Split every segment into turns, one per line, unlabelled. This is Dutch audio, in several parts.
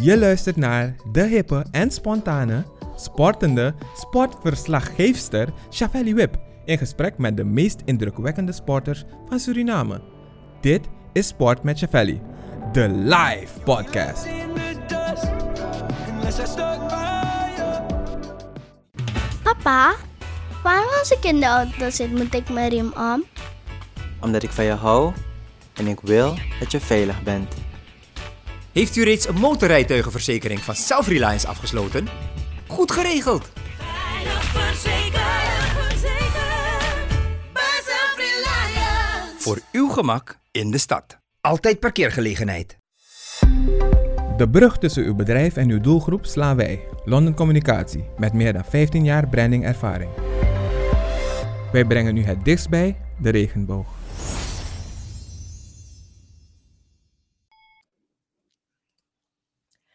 Je luistert naar de hippe en spontane, sportende sportverslaggeefster Chavelli Wip in gesprek met de meest indrukwekkende sporters van Suriname. Dit is Sport met Chavelli, de live podcast.
Papa, waarom als ik in de auto zit moet ik mijn riem om?
Omdat ik van je hou en ik wil dat je veilig bent.
Heeft u reeds een motorrijtuigenverzekering van Self-Reliance afgesloten? Goed geregeld!
Veilig verzekerd, verzekerd.
Voor uw gemak in de stad. Altijd parkeergelegenheid.
De brug tussen uw bedrijf en uw doelgroep slaan wij, London Communicatie, met meer dan 15 jaar brandingervaring. Wij brengen u het dichtst bij de regenboog.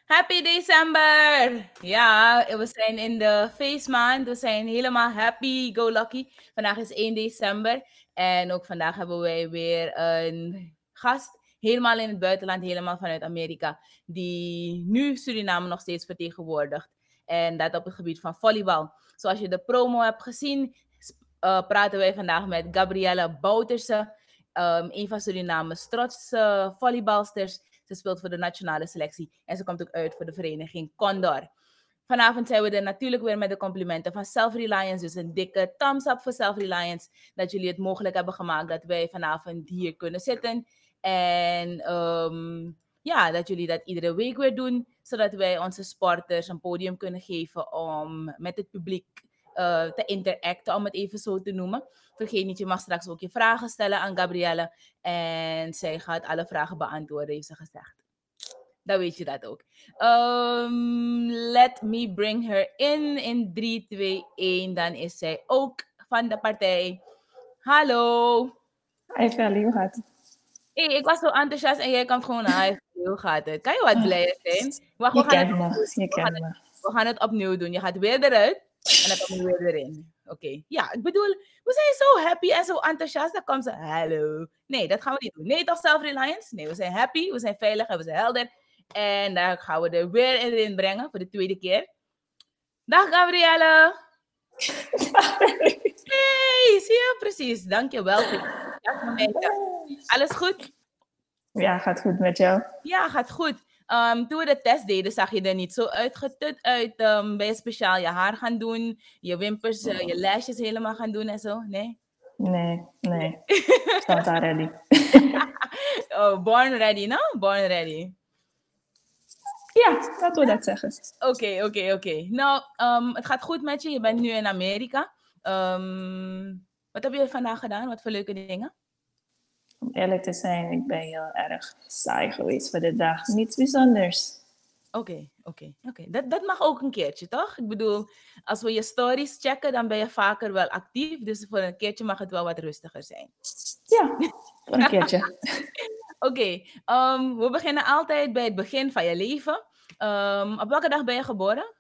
Happy December! Ja, we zijn in de feestmaand. We zijn helemaal happy, go lucky. Vandaag is 1 december. En ook vandaag hebben wij weer een gast. Helemaal in het buitenland, helemaal vanuit Amerika. Die nu Suriname nog steeds vertegenwoordigt. En dat op het gebied van volleybal. Zoals je de promo hebt gezien, uh, praten wij vandaag met Gabrielle Bouterse. Um, een van Suriname's trotse volleybalsters. Ze speelt voor de nationale selectie en ze komt ook uit voor de vereniging Condor. Vanavond zijn we er natuurlijk weer met de complimenten van Self-Reliance. Dus een dikke thumbs up voor Self-Reliance. Dat jullie het mogelijk hebben gemaakt dat wij vanavond hier kunnen zitten. En um, ja, dat jullie dat iedere week weer doen. Zodat wij onze sporters een podium kunnen geven om met het publiek uh, te interacten, om het even zo te noemen. Vergeet niet, je mag straks ook je vragen stellen aan Gabrielle. En zij gaat alle vragen beantwoorden, heeft ze gezegd. Dan weet je dat ook. Um, let me bring her in. In 3, 2, 1. Dan is zij ook van de partij. Hallo.
Hi Felly, hoe gaat het?
Hey, ik was zo enthousiast en jij komt gewoon naar Hoe gaat het? Kan je wat blijer zijn?
Wacht,
we gaan
kent
het,
me, je
we gaan het, we gaan het opnieuw doen. Je gaat weer eruit en dan kom je weer erin. Oké. Okay. Ja, ik bedoel, we zijn zo happy en zo enthousiast. Dan komt ze, hallo. Nee, dat gaan we niet doen. Nee, toch self-reliance? Nee, we zijn happy, we zijn veilig en we zijn helder. En daar gaan we er weer in brengen voor de tweede keer. Dag Gabrielle. Hey, zie je precies. Dankjewel. Alles goed?
Ja, gaat goed met jou?
Ja, gaat goed. Um, toen we de test deden, zag je er niet zo uitgetut uit. Um, ben je speciaal je haar gaan doen, je wimpers, uh, je lashes helemaal gaan doen en zo? Nee?
Nee, nee. Daar ready.
oh, born ready, no? Born ready.
Ja, laten we dat zeggen.
Oké, okay, oké, okay, oké. Okay. Nou, um, het gaat goed met je. Je bent nu in Amerika. wat heb je vandaag gedaan? Wat voor leuke dingen?
Om eerlijk te zijn, ik ben heel erg saai geweest voor de dag. Niets bijzonders.
Oké, okay, oké, okay, oké. Okay. Dat, dat mag ook een keertje, toch? Ik bedoel, als we je stories checken, dan ben je vaker wel actief. Dus voor een keertje mag het wel wat rustiger zijn.
Ja, voor een keertje.
oké, um, we beginnen altijd bij het begin van je leven. Um, op welke dag ben je geboren?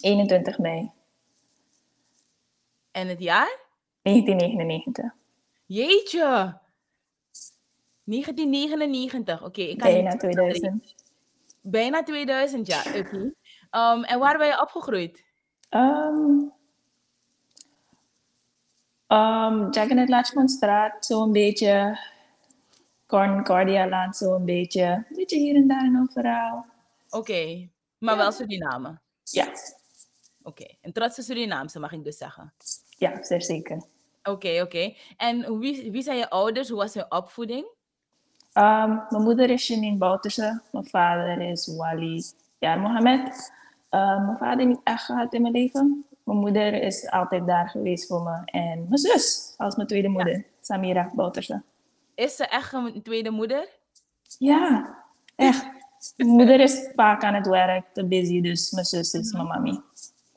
21 mei.
En het jaar?
1999.
Jeetje! 1999, oké. Okay,
Bijna 2000.
Bijna 2000, ja. Okay. Um, en waar ben je opgegroeid?
Um, um, Jack in het Latchmanstraat, zo'n beetje. Concordia-land, zo'n beetje. Een beetje hier en daar en overal.
Oké, okay. maar ja. wel Suriname?
Ja.
Oké, okay. en trotse Surinaamse mag ik dus zeggen?
Ja, zeer zeker.
Oké, okay, oké. En wie, wie zijn je ouders? Hoe was hun opvoeding?
Um, mijn moeder is Janine Bouterse. Mijn vader is Wali Jar Mohammed. Uh, mijn vader niet echt gehad in mijn leven. Mijn moeder is altijd daar geweest voor me. En mijn zus als mijn tweede moeder, ja. Samira Bouterse.
Is ze echt een tweede moeder?
Ja, echt. Mijn moeder is vaak aan het werk, te busy, dus mijn zus is mijn mami.
Oké,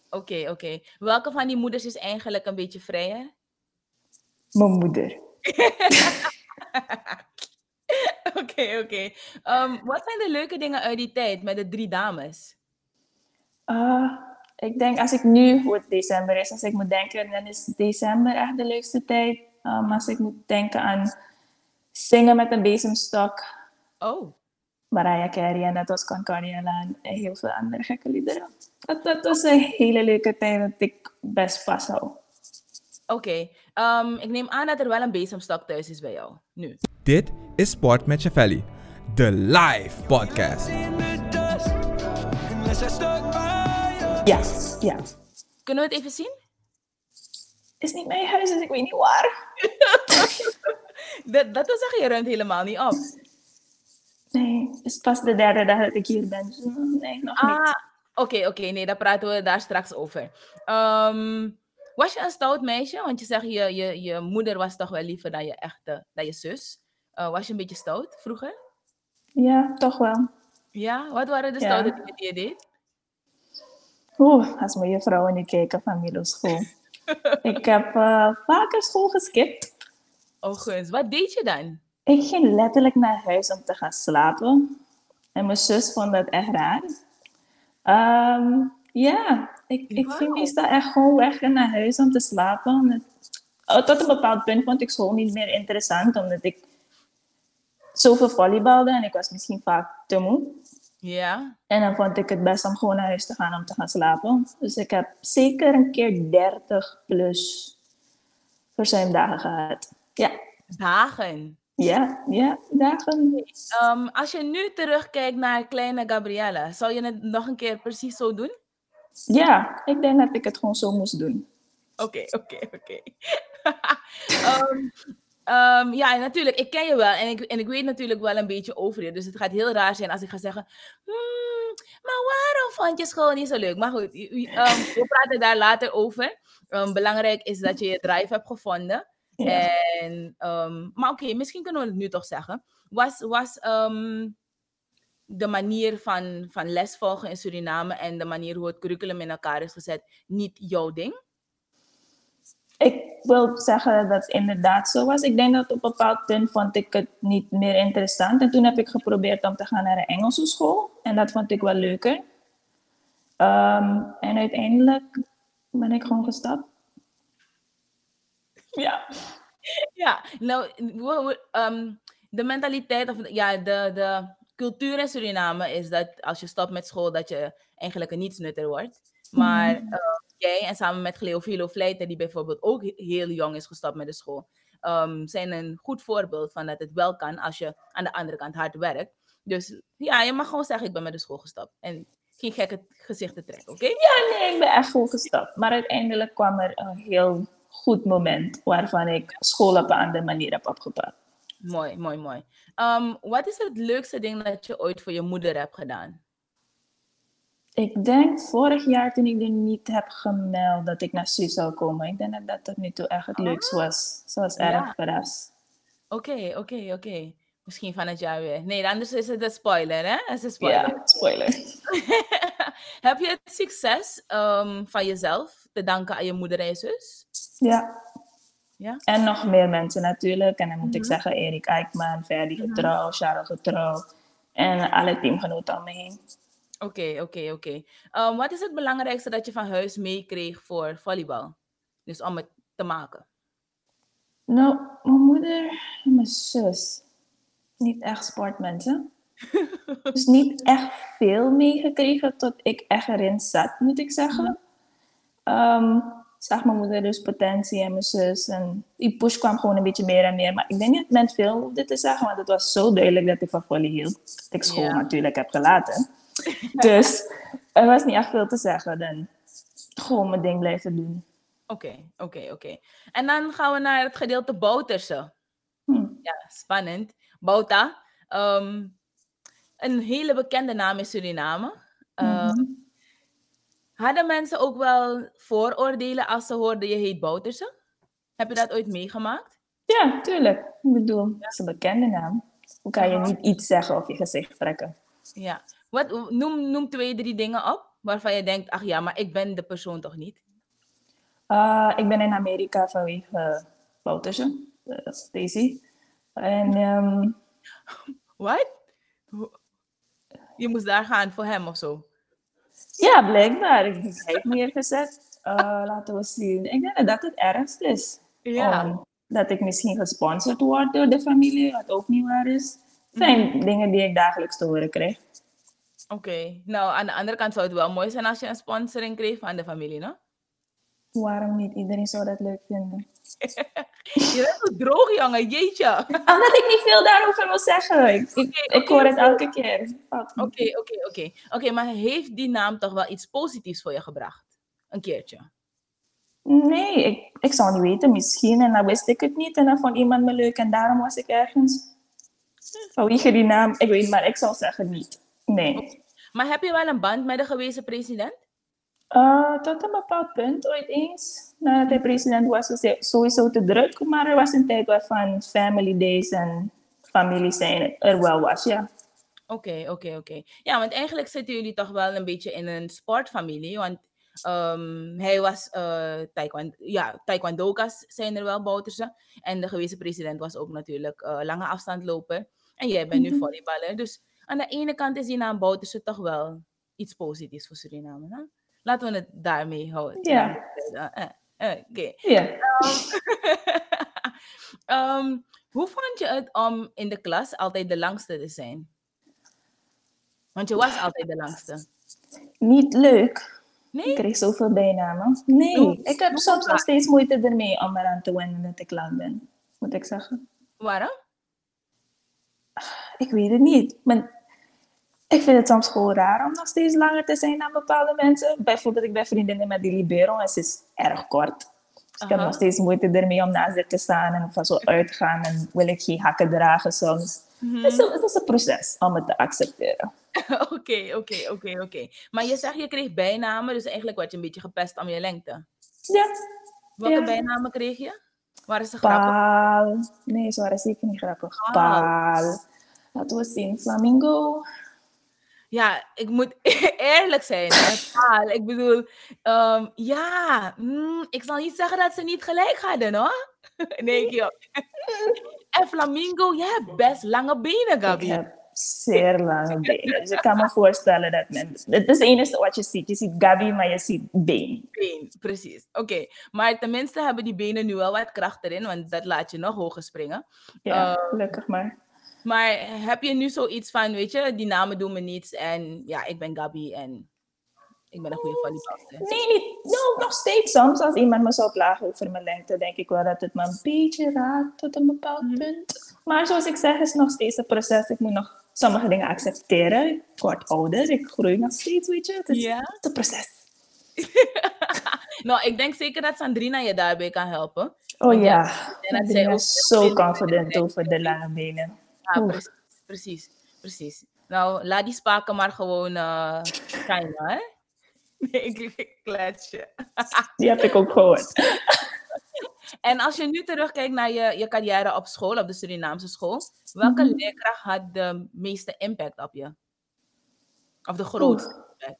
okay, oké. Okay. Welke van die moeders is eigenlijk een beetje vrijer?
Mijn moeder.
Oké, oké. Okay. Um, wat zijn de leuke dingen uit die tijd met de drie dames?
Uh, ik denk als ik nu, hoe het december is, als ik moet denken, dan is december echt de leukste tijd. Um, als ik moet denken aan zingen met een bezemstok.
Oh.
Mariah Carey en dat was Concordia en heel veel andere gekke liederen. Dat, dat was een hele leuke tijd dat ik best vasthoud.
Oké, ehm, ik neem aan dat er wel een bezemstok thuis is bij jou. Nu.
Dit is Sport met Chavelli, de live podcast.
Ja, ja.
Kunnen we het even zien?
Is niet mijn huis, dus ik weet niet waar.
Dat, dat wil zeggen, je ruimt helemaal niet op.
Nee, het is pas de derde dag dat ik hier ben. Dus, mm, nee, nog
Ah,
niet.
oké, oké. Nee, daar praten we daar straks over. Ehm, was je een stout meisje? Want je zegt, je, je, je moeder was toch wel liever dan je echte, dan je zus. Eh, was je een beetje stout vroeger?
Ja, toch wel.
Ja? Wat waren de stoute dingen die je deed?
Oeh, als mijn juffrouwen nu kijken van middelschool. ik heb eh, vaker school geskipt.
Oh, guns. Wat deed je dan?
Ik ging letterlijk naar huis om te gaan slapen. En mijn zus vond dat echt raar. Ehm, ja, ik, ik ging
Wauw.
meestal echt gewoon weg en naar huis om te slapen. Het- oh, Tot een bepaald punt vond ik school niet meer interessant, omdat ik zoveel volleybalde en ik was misschien vaak te moe.
Ja?
En dan vond ik het best om gewoon naar huis te gaan om te gaan slapen. Dus ik heb zeker een keer 30 plus verzuimdagen gehad. Ja,
Dagen.
ja, ja, dagen.
Ehm, als je nu terugkijkt naar kleine Gabriella, zou je het nog een keer precies zo doen?
Ja, ik denk dat ik het gewoon zo moest doen.
Oké, oké, oké. Ehm, ehm, ja, natuurlijk, ik ken je wel en ik, en ik weet natuurlijk wel een beetje over je. Dus het gaat heel raar zijn als ik ga zeggen, "Hmm, maar waarom vond je school niet zo leuk? Maar goed, ehm, we praten daar later over. Belangrijk is dat je je drive hebt gevonden.
Ja.
En, maar oké, misschien kunnen we het nu toch zeggen. Was, was de manier van, van lesvolgen in Suriname en de manier hoe het curriculum in elkaar is gezet niet jouw ding?
Ik wil zeggen dat het inderdaad zo was. Ik denk dat op een bepaald punt vond ik het niet meer interessant. En toen heb ik geprobeerd om te gaan naar een Engelse school. En dat vond ik wel leuker. Ehm, en uiteindelijk ben ik gewoon gestapt. Ja.
Ja, nou, ehm, de mentaliteit of ja, de, de cultuur in Suriname is dat als je stopt met school, dat je eigenlijk een nietsnutter wordt. Maar
Mhm.
eh, jij en samen met Cleofilo Vleiter, die bijvoorbeeld ook he- heel jong is gestopt met de school, ehm, zijn een goed voorbeeld van dat het wel kan als je aan de andere kant hard werkt. Dus ja, je mag gewoon zeggen, ik ben met de school gestapt. En geen gekke gezichten trekken, oké?
Ja, nee, ik ben echt goed gestapt. Maar uiteindelijk kwam er een heel goed moment waarvan ik school op een andere manier heb opgepakt.
Mooi, mooi, mooi. Ehm, wat is het leukste ding dat je ooit voor je moeder hebt gedaan?
Ik denk vorig jaar toen ik er niet heb gemeld dat ik naar Su zou komen. Ik denk dat dat tot nu toe echt het leukste was. Ze was erg
Ja.
verrast.
Oké, oké, oké. Misschien van het jaar weer. Nee, anders is het een spoiler, hè? Het is een spoiler.
Ja, spoiler.
Heb je het succes ehm, van jezelf te danken aan je moeder en je zus?
Ja.
Ja?
En nog meer mensen natuurlijk. En dan moet ik zeggen Erik Eikman, Ferdi Getrouw, Charles Getrouw. En alle teamgenoten om me heen.
Oké, oké, oké. Ehm, Wat is het belangrijkste dat je van huis meekreeg voor volleybal? Dus om het te maken.
Nou, mijn moeder en mijn zus. Niet echt sportmensen. dus niet echt veel meegekregen tot ik echt erin zat, moet ik zeggen. Ehm, zag mijn moeder dus potentie en mijn zus. En die push kwam gewoon een beetje meer en meer. Maar ik denk niet dat men veel hoefde te zeggen, want het was zo duidelijk dat ik van volley hield. Dat ik school natuurlijk heb gelaten. dus er was niet echt veel te zeggen. Dan gewoon mijn ding blijven doen.
Oké, oké, oké. En dan gaan we naar het gedeelte Bouterse.
Hm.
Ja, spannend. Bouta. ehm, een hele bekende naam in Suriname.
Mhm.
Hadden mensen ook wel vooroordelen als ze hoorden je heet Bouterse? Heb je dat ooit meegemaakt?
Ja, tuurlijk. Ik bedoel, dat is een bekende naam. Hoe kan je niet iets zeggen of je gezicht trekken?
Ja. Wat, noem, noem twee, drie dingen op waarvan je denkt, ach ja, maar ik ben de persoon toch niet?
Uh, ik ben in Amerika vanwege uh, Bouterse, uh, Daisy. En ehm,
Wat? Je moest daar gaan voor hem of zo?
Ja, blijkbaar. Ik- Hij heeft me hier gezet. Uh, laten we zien. Ik denk dat dat het ergste is.
Ja.
Om- dat ik misschien gesponsord word door de familie, wat ook niet waar is. Het zijn dingen die ik dagelijks te horen krijg.
Oké. Nou, aan de andere kant zou het wel mooi zijn als je een sponsoring kreeg van de familie, no?
Waarom niet? Iedereen zou dat leuk vinden.
Je bent zo droog, jongen. Jeetje.
Omdat ik niet veel daarover wil zeggen. Ik, hoor het elke keer.
Oké, oké, oké. Oké, maar heeft die naam toch wel iets positiefs voor je gebracht? Een keertje.
Nee, ik, ik zou niet weten. Misschien. En dan wist ik het niet. En dan vond iemand me leuk. En daarom was ik ergens. Vanwege die naam. Ik weet maar ik zou zeggen niet. Nee.
Maar heb je wel een band met de gewezen president?
Uh, tot een bepaald punt ooit eens. Nadat hij president was, was sowieso te druk. Maar er was een tijd waarvan family days en familie zijn er wel was, ja.
Oké, oké, oké. Ja, want eigenlijk zitten jullie toch wel een beetje in een sportfamilie. Want ehm, hij was uh, taekwondo, ja, taekwondokas zijn er wel, Bouterse. En de gewezen president was ook natuurlijk eh, lange afstand lopen. En jij bent nu
Mhm.
volleyballer. Dus aan de ene kant is die naam Bouterse toch wel iets positiefs voor Suriname. Hè? Laten we het daarmee houden.
Ja.
Eh, eh, Oké.
Ja.
Ehm, hoe vond je het om in de klas altijd de langste te zijn? Want je was altijd de langste.
Niet leuk.
Nee?
Ik kreeg zoveel bijnamen. Nee, ik heb soms nog steeds moeite ermee om eraan te wennen dat ik lang ben. Moet ik zeggen.
Waarom?
Ik weet het niet. Maar ik vind het soms gewoon raar om nog steeds langer te zijn dan bepaalde mensen. Bijvoorbeeld, ik ben vriendinnen met die libero en ze is erg kort. Dus ik heb nog steeds moeite ermee om naast haar te staan en van zo uit te gaan. En wil ik geen hakken dragen soms.
Mhm.
het, is een, het is een proces om het te accepteren.
Oké, oké, oké, oké. Maar je zegt je kreeg bijnamen, dus eigenlijk werd je een beetje gepest om je lengte.
Ja,
Welke
Ja.
bijnamen kreeg je? Waren ze grappig?
paal. Nee, ze waren zeker niet grappig.
Paal.
Paal. Laten we zien. Flamingo.
Ja, ik moet eerlijk zijn. Paal. Ik bedoel, ehm, ja, mm, ik zal niet zeggen dat ze niet gelijk hadden, hoor. nee, joh. en Flamingo, jij hebt best lange benen,
Ik
Gabi.
heb zeer lange benen. Dus ik kan me voorstellen dat men... Het is het enige wat je ziet. Je ziet Gabi, maar je ziet been.
Been, precies. Oké, maar tenminste hebben die benen nu wel wat kracht erin, want dat laat je nog hoger springen.
Ja,
Eh,
gelukkig maar.
Maar heb je nu zoiets van, weet je, die namen doen me niets en ja, ik ben Gabi en ik ben een goede volleybalster.
Nee, niet, no, nog steeds soms. Als iemand me zou klagen over mijn lengte, denk ik wel dat het me een beetje raakt tot een bepaald
Mhm.
punt. Maar zoals ik zeg, is het nog steeds een proces. Ik moet nog sommige dingen accepteren. Ik word ouder, ik groei nog steeds, weet je. Het is, is een proces.
Nou, ik denk zeker dat Sandrina je daarbij kan helpen.
Oh ja, ik ben
ook
zo confident over de lange benen.
Ja, precies, precies, precies. Nou, laat die spaken maar gewoon eh schijnen, hè? Nee, ik, ik klets je.
Die heb ik ook gehoord.
En als je nu terugkijkt naar je, je carrière op school, op de Surinaamse school, welke
Mhm.
leerkracht had de meeste impact op je? Of de grootste impact?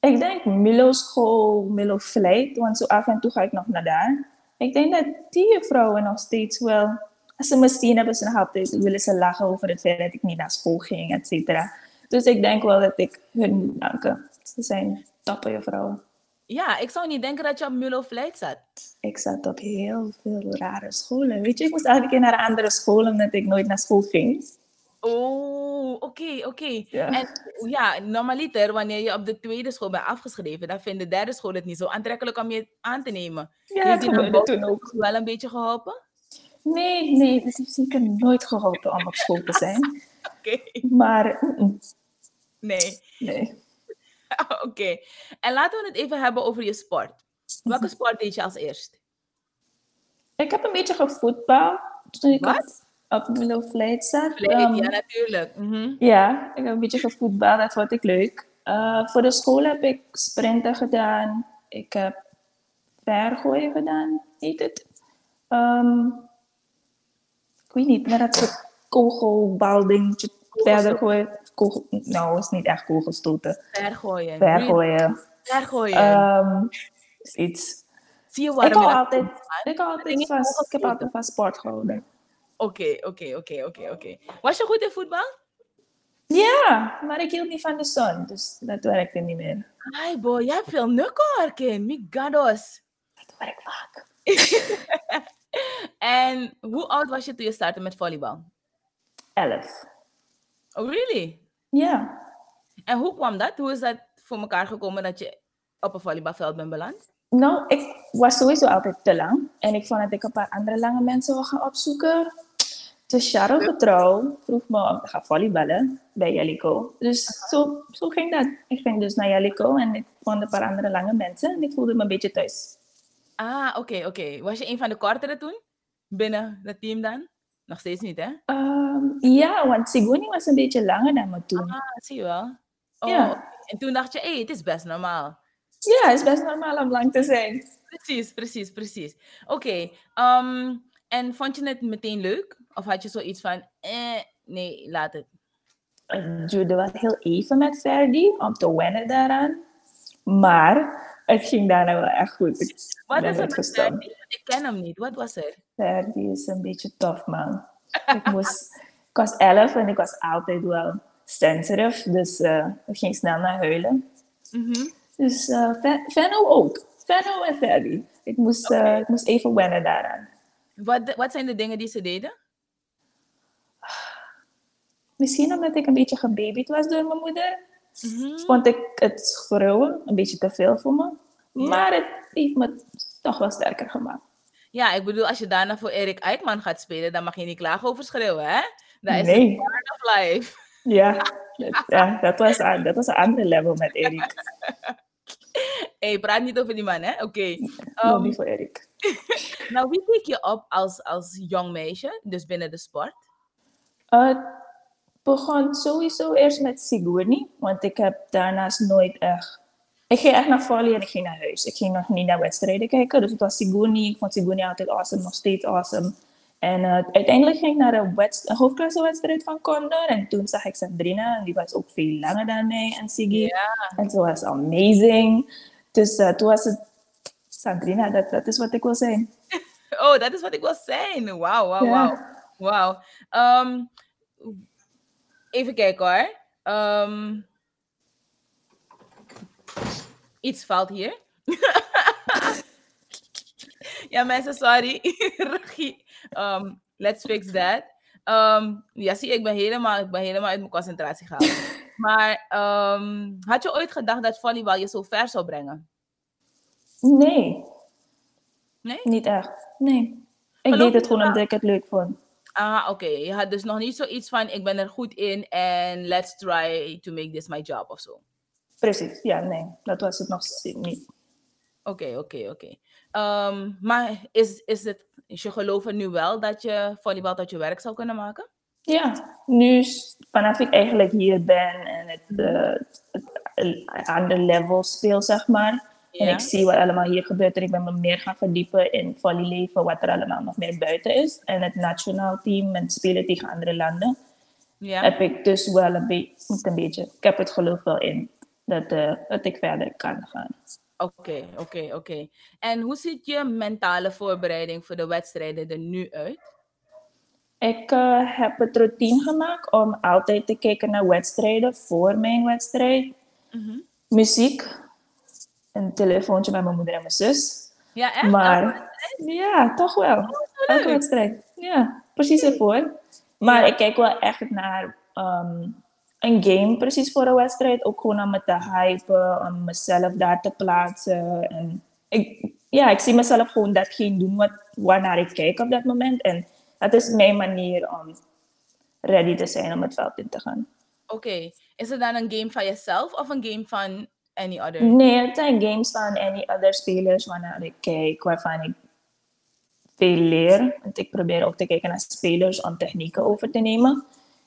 Ik denk Milo School, Milo Vlijt, want zo af en toe ga ik nog naar daar. Ik denk dat die vrouwen nog steeds wel, als ze me zien, hebben ze nog altijd, willen ze lachen over het feit dat ik niet naar school ging, et cetera. Dus ik denk wel dat ik hun moet danken. Ze zijn toppe vrouwen.
Ja, ik zou niet denken dat je op Mulo Vlijt zat.
Ik zat op heel veel rare scholen. Weet je, ik moest elke keer naar andere scholen omdat ik nooit naar school ging.
Oh, oké, oké. En ja, normaliter, wanneer je op de tweede school bent afgeschreven, dan vindt de derde school het niet zo aantrekkelijk om je aan te nemen.
Ja,
Heeft
dat
dan
gebeurde toen ook.
wel een beetje geholpen?
Nee, nee, het heeft zeker nooit geholpen om op school te zijn.
Oké,
Maar mm,
nee.
nee.
Oké. En laten we het even hebben over je sport. Welke sport deed je als eerst?
Ik heb een beetje gevoetbald toen ik
Wat?
op, Milo Vlijt zat.
Vlijt,
Ehm,
ja, natuurlijk. Mhm.
ja, ik heb een beetje gevoetbald, dat vond ik leuk. Eh, voor de school heb ik sprinten gedaan. Ik heb vergooien gedaan, heet het. Ehm, ik weet niet, maar dat soort kogelbaldingetje verder gooien. Kogel, nou, is niet echt kogelstoten.
Vergooien.
Vergooien.
Vergooien.
Ehm, is iets.
Zie je
Ik
waarom dat
altijd, ik altijd van, ik heb altijd van sport gehouden.
Oké, oké, oké, oké, oké. Was je goed in voetbal?
Ja, maar ik hield niet van de zon, dus dat werkte niet meer.
Ai, boy, jij hebt veel nukken, Arkin. Migados.
Dat werkt vaak.
En hoe oud was je toen je startte met volleybal?
11.
Oh, really?
Ja.
En hoe kwam dat? Hoe is dat voor elkaar gekomen dat je op een volleybalveld bent beland?
Nou, ik was sowieso altijd te lang. En ik vond dat ik een paar andere lange mensen wil gaan opzoeken. Dus Charles Getrouw vroeg me om te gaan volleyballen bij Jellico. Dus zo, zo ging dat. Ik ging dus naar Jellico en ik vond een paar andere lange mensen. En ik voelde me een beetje thuis.
Ah, oké, oké. Was je een van de kortere toen? Binnen het team dan? Nog steeds niet, hè?
Ehm, ja, want Siguni was een beetje langer dan me toen.
Ah, zie je wel. Oh,
Ja.
En toen dacht je, hé, hey, het is best normaal.
Ja, het is best normaal om lang te zijn.
Precies, precies, precies. Oké, ehm, en vond je het meteen leuk? Of had je zoiets van, eh, nee, laat het.
Het duurde wel heel even met Ferdi om te wennen daaraan. Maar het ging daarna wel echt goed. Ik
Wat is. Ferdi? Ik ken hem niet. Wat was er?
Ferdi is een beetje tof, man. Ik, was elf en ik was altijd wel sensitive. Dus eh ik ging snel naar huilen.
Mhm.
Dus eh Fe- Venno ook. Venno en Ferdi. Ik moest, eh, ik moest even wennen daaraan.
Wat, wat zijn de dingen die ze deden?
Misschien omdat ik een beetje gebabied was door mijn moeder.
Mhm.
vond ik het schreeuwen een beetje te veel voor me. Maar het heeft me toch wel sterker gemaakt.
Ja, ik bedoel, als je daarna voor Erik Eikman gaat spelen, dan mag je niet klagen over schreeuwen, hè? Dat is
Nee.
part of life.
Ja, dat, ja, dat, was, dat was een ander level met Erik.
hey, praat niet over die man, hè? Oké.
Lobby
Ehm,
voor Erik.
nou, wie keek je op als, als jong meisje, dus binnen de sport?
Het begon sowieso eerst met Sigourney, want ik heb daarnaast nooit echt... Ik ging echt naar volley en ik ging naar huis. Ik ging nog niet naar wedstrijden kijken, dus het was Sigourney. Ik vond Sigourney altijd awesome, nog steeds awesome. En eh, uiteindelijk ging ik naar een, wedst- een hoofdklassewedstrijd van Condor. En toen zag ik Sabrina, en die was ook veel langer dan mij en Siggy. En ze was amazing. Dus eh, toen was het Sabrina, dat, dat is wat ik wil zijn.
Oh, dat is wat ik wil zijn. Wauw, wauw, wauw. Wauw. Even kijken hoor. Ehm, iets valt hier. ja, mensen, sorry. Regie. Ehm, let's fix that. Ehm, ja, zie, ik ben, helemaal, ik ben helemaal uit mijn concentratie gehaald. maar had je ooit gedacht dat volleybal je zo ver zou brengen?
Nee,
Nee?
niet echt. Nee. Ik
Geloof
deed het gewoon omdat ik het leuk vond.
Ah, oké. Je had dus nog niet zoiets van, ik ben er goed in en let's try to make this my job of zo.
Precies, ja, nee. Dat was het nog niet.
Oké, oké, oké. Ehm, Maar is, is, het, is je geloven nu wel dat je volleybal tot je werk zou kunnen maken?
Ja, nu vanaf ik eigenlijk hier ben en het, eh, het eh, aan de level speel, zeg maar. En
Ja.
ik zie wat allemaal hier gebeurt en ik ben me meer gaan verdiepen in volleyleven, wat er allemaal nog meer buiten is. En het nationaal team en spelen tegen andere landen.
Ja.
Heb ik dus wel een, be- een beetje, ik heb het geloof wel in dat, eh, dat ik verder kan gaan.
Oké, oké, oké. En hoe ziet je mentale voorbereiding voor de wedstrijden er nu uit?
Ik eh, heb het routine gemaakt om altijd te kijken naar wedstrijden voor mijn wedstrijd.
Mhm.
Muziek, een telefoontje met mijn moeder en mijn zus.
Ja, echt?
Maar ja, toch wel. Elke wedstrijd. Ja, precies ervoor. Maar ik kijk wel echt naar ehm, een game precies voor een wedstrijd. Ook gewoon om me te hypen, om mezelf daar te plaatsen. En ik, ja, ik zie mezelf gewoon datgene doen wat, waarnaar ik kijk op dat moment. En dat is mijn manier om ready te zijn om het veld in te gaan.
Oké. Is het dan een game van jezelf of een game van any other?
Nee, het zijn games van any other spelers waarnaar ik kijk, waarvan ik veel leer. Want ik probeer ook te kijken naar spelers om technieken over te nemen.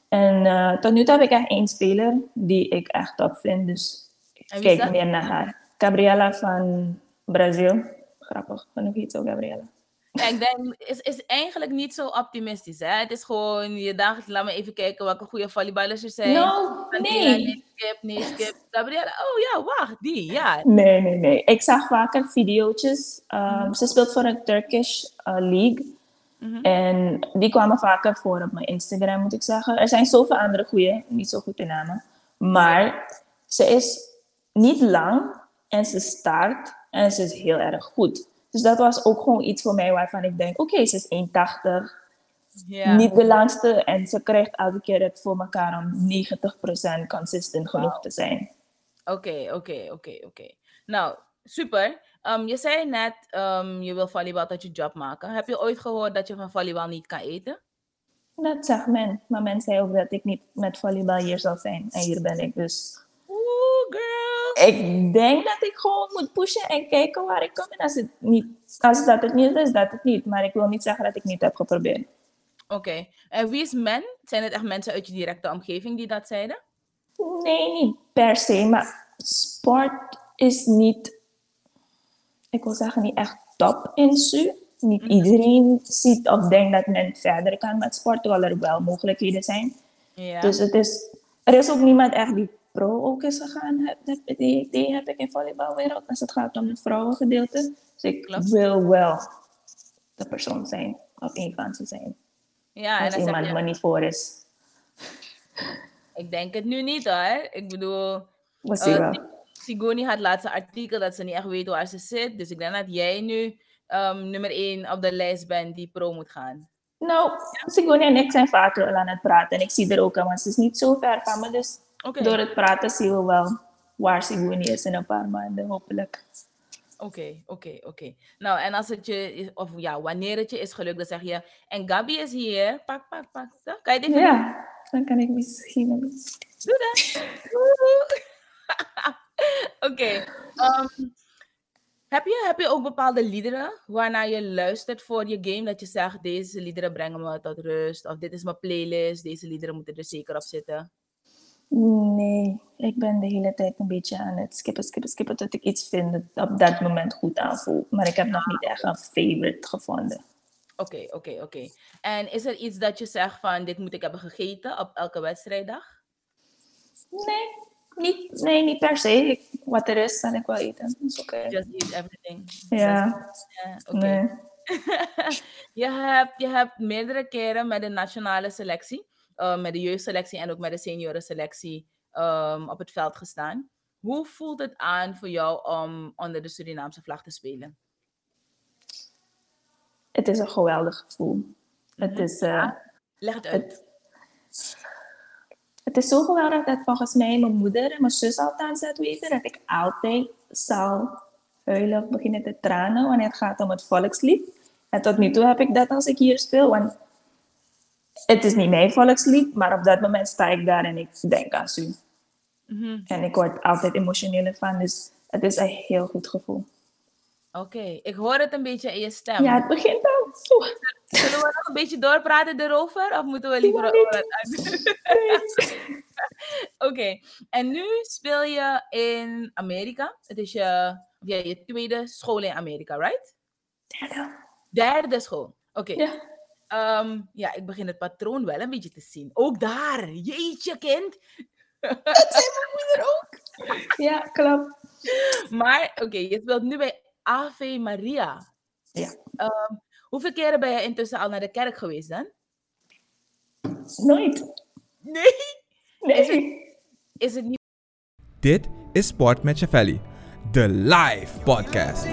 En eh, tot nu toe heb ik echt één speler die ik echt top vind, dus ik kijk meer naar haar. Gabriela van Brazil. Grappig, genoeg iets ook Gabriela.
Ja, ik denk, is, is eigenlijk niet zo optimistisch. Hè? Het is gewoon, je dacht, laat me even kijken welke goede volleyballers er zijn. Santilla,
nee.
nee, skip, nee, skip. Gabriella, oh ja, wacht, die, ja.
Nee, nee, nee. Ik zag vaker video's. Um, Ze speelt voor een Turkish uh, league.
Mhm.
En die kwamen vaker voor op mijn Instagram, moet ik zeggen. Er zijn zoveel andere goeie, niet zo goed in namen. Maar ze is niet lang en ze start en ze is heel erg goed. Dus dat was ook gewoon iets voor mij waarvan ik denk, oké, ze is 1,80.
Ja.
niet de langste. En ze krijgt elke keer het voor elkaar om 90% consistent genoeg te zijn.
Oké, oké, oké, oké. Nou, super. Ehm, je zei net, ehm, je wil volleybal tot je job maken. Heb je ooit gehoord dat je van volleybal niet kan eten?
Dat zegt men. Maar men zei ook dat ik niet met volleybal hier zal zijn. En hier ben ik dus.
Oeh, girl.
Ik denk dat ik gewoon moet pushen en kijken waar ik kom. En als, het niet, als dat het niet is, dat het niet. Maar ik wil niet zeggen dat ik niet heb geprobeerd.
Oké. En wie is men? Zijn het echt mensen uit je directe omgeving die dat zeiden?
Nee, niet per se. Maar sport is niet, ik wil zeggen, niet echt top in Su. Niet iedereen ziet of denkt dat men verder kan met sport, terwijl er wel mogelijkheden zijn.
Ja.
Dus het is, er is ook niemand echt die pro ook is gegaan, heb, die idee heb ik in volleybalwereld, als het gaat om het vrouwengedeelte. Dus ik
Klopt.
wil wel de persoon zijn, of een van ze zijn.
ja, en
als
zeg
iemand
je,
me niet voor is.
ik denk het nu niet hoor. Ik bedoel, Eh. Sigoni had laatst een artikel dat ze niet echt weet waar ze zit. Dus ik denk dat jij nu ehm, nummer 1 op de lijst bent die pro moet gaan.
Nou, Sigourney en ik zijn vaker al aan het praten. En ik zie er ook aan, want ze is niet zo ver van me. Dus Door het praten zien we wel waar Sigourney is in een paar maanden, hopelijk.
oké, oké, oké. Nou, en als het je, of ja, wanneer het je is gelukt, dan zeg je, en Gabi is hier. Pak, pak, pak. Zo, Kan je dit doen?
Ja, dan kan ik misschien...
Doe dat. Oké. ehm, heb, je, heb je ook bepaalde liederen waarnaar je luistert voor je game? Dat je zegt, deze liederen brengen me tot rust. Of dit is mijn playlist, deze liederen moeten er zeker op zitten.
Nee, ik ben de hele tijd een beetje aan het skippen, skippen, skippen tot ik iets vind dat op dat moment goed aanvoelt. Maar ik heb nog niet echt een favorite gevonden.
Oké, oké, oké. En is er iets dat je zegt van, dit moet ik hebben gegeten op elke wedstrijddag?
Nee, niet, nee, niet per se. Ik- wat er is, zal ik wel eten. Is oké.
Just eat everything.
Ja,
Ja, oké.
nee.
je, hebt, je hebt meerdere keren met de nationale selectie, eh, met de jeugdselectie en ook met de seniorenselectie ehm, op het veld gestaan. Hoe voelt het aan voor jou om onder de Surinaamse vlag te spelen?
Het is een geweldig gevoel. Het is... eh,
Leg het uit.
Het is zo geweldig dat volgens mij mijn moeder en mijn zus althans dat weten, dat ik altijd zal huilen of beginnen te tranen wanneer het gaat om het volkslied. En tot nu toe heb ik dat als ik hier speel, want het is niet mijn volkslied, maar op dat moment sta ik daar en ik denk aan Su.
Mhm.
En ik word altijd emotioneel van, dus het is een heel goed gevoel.
Oké, ik hoor het een beetje in je stem.
Ja, het begint al. Oeh.
Zullen we nog een beetje doorpraten erover? Of moeten we liever... Oké, en nu speel je in Amerika. Het is je, ja, je tweede school in Amerika, right?
Derde.
Derde school. Oké.
Ja.
Ehm, ja, ik begin het patroon wel een beetje te zien. Ook daar. Jeetje, kind.
Ja, klopt.
Maar, oké, je speelt nu bij Ave Maria.
Ja.
Ehm, hoeveel keren ben je intussen al naar de kerk geweest dan?
Nooit.
Nee.
Nee.
Is het niet
Dit is Sport met Chavelli, de live podcast.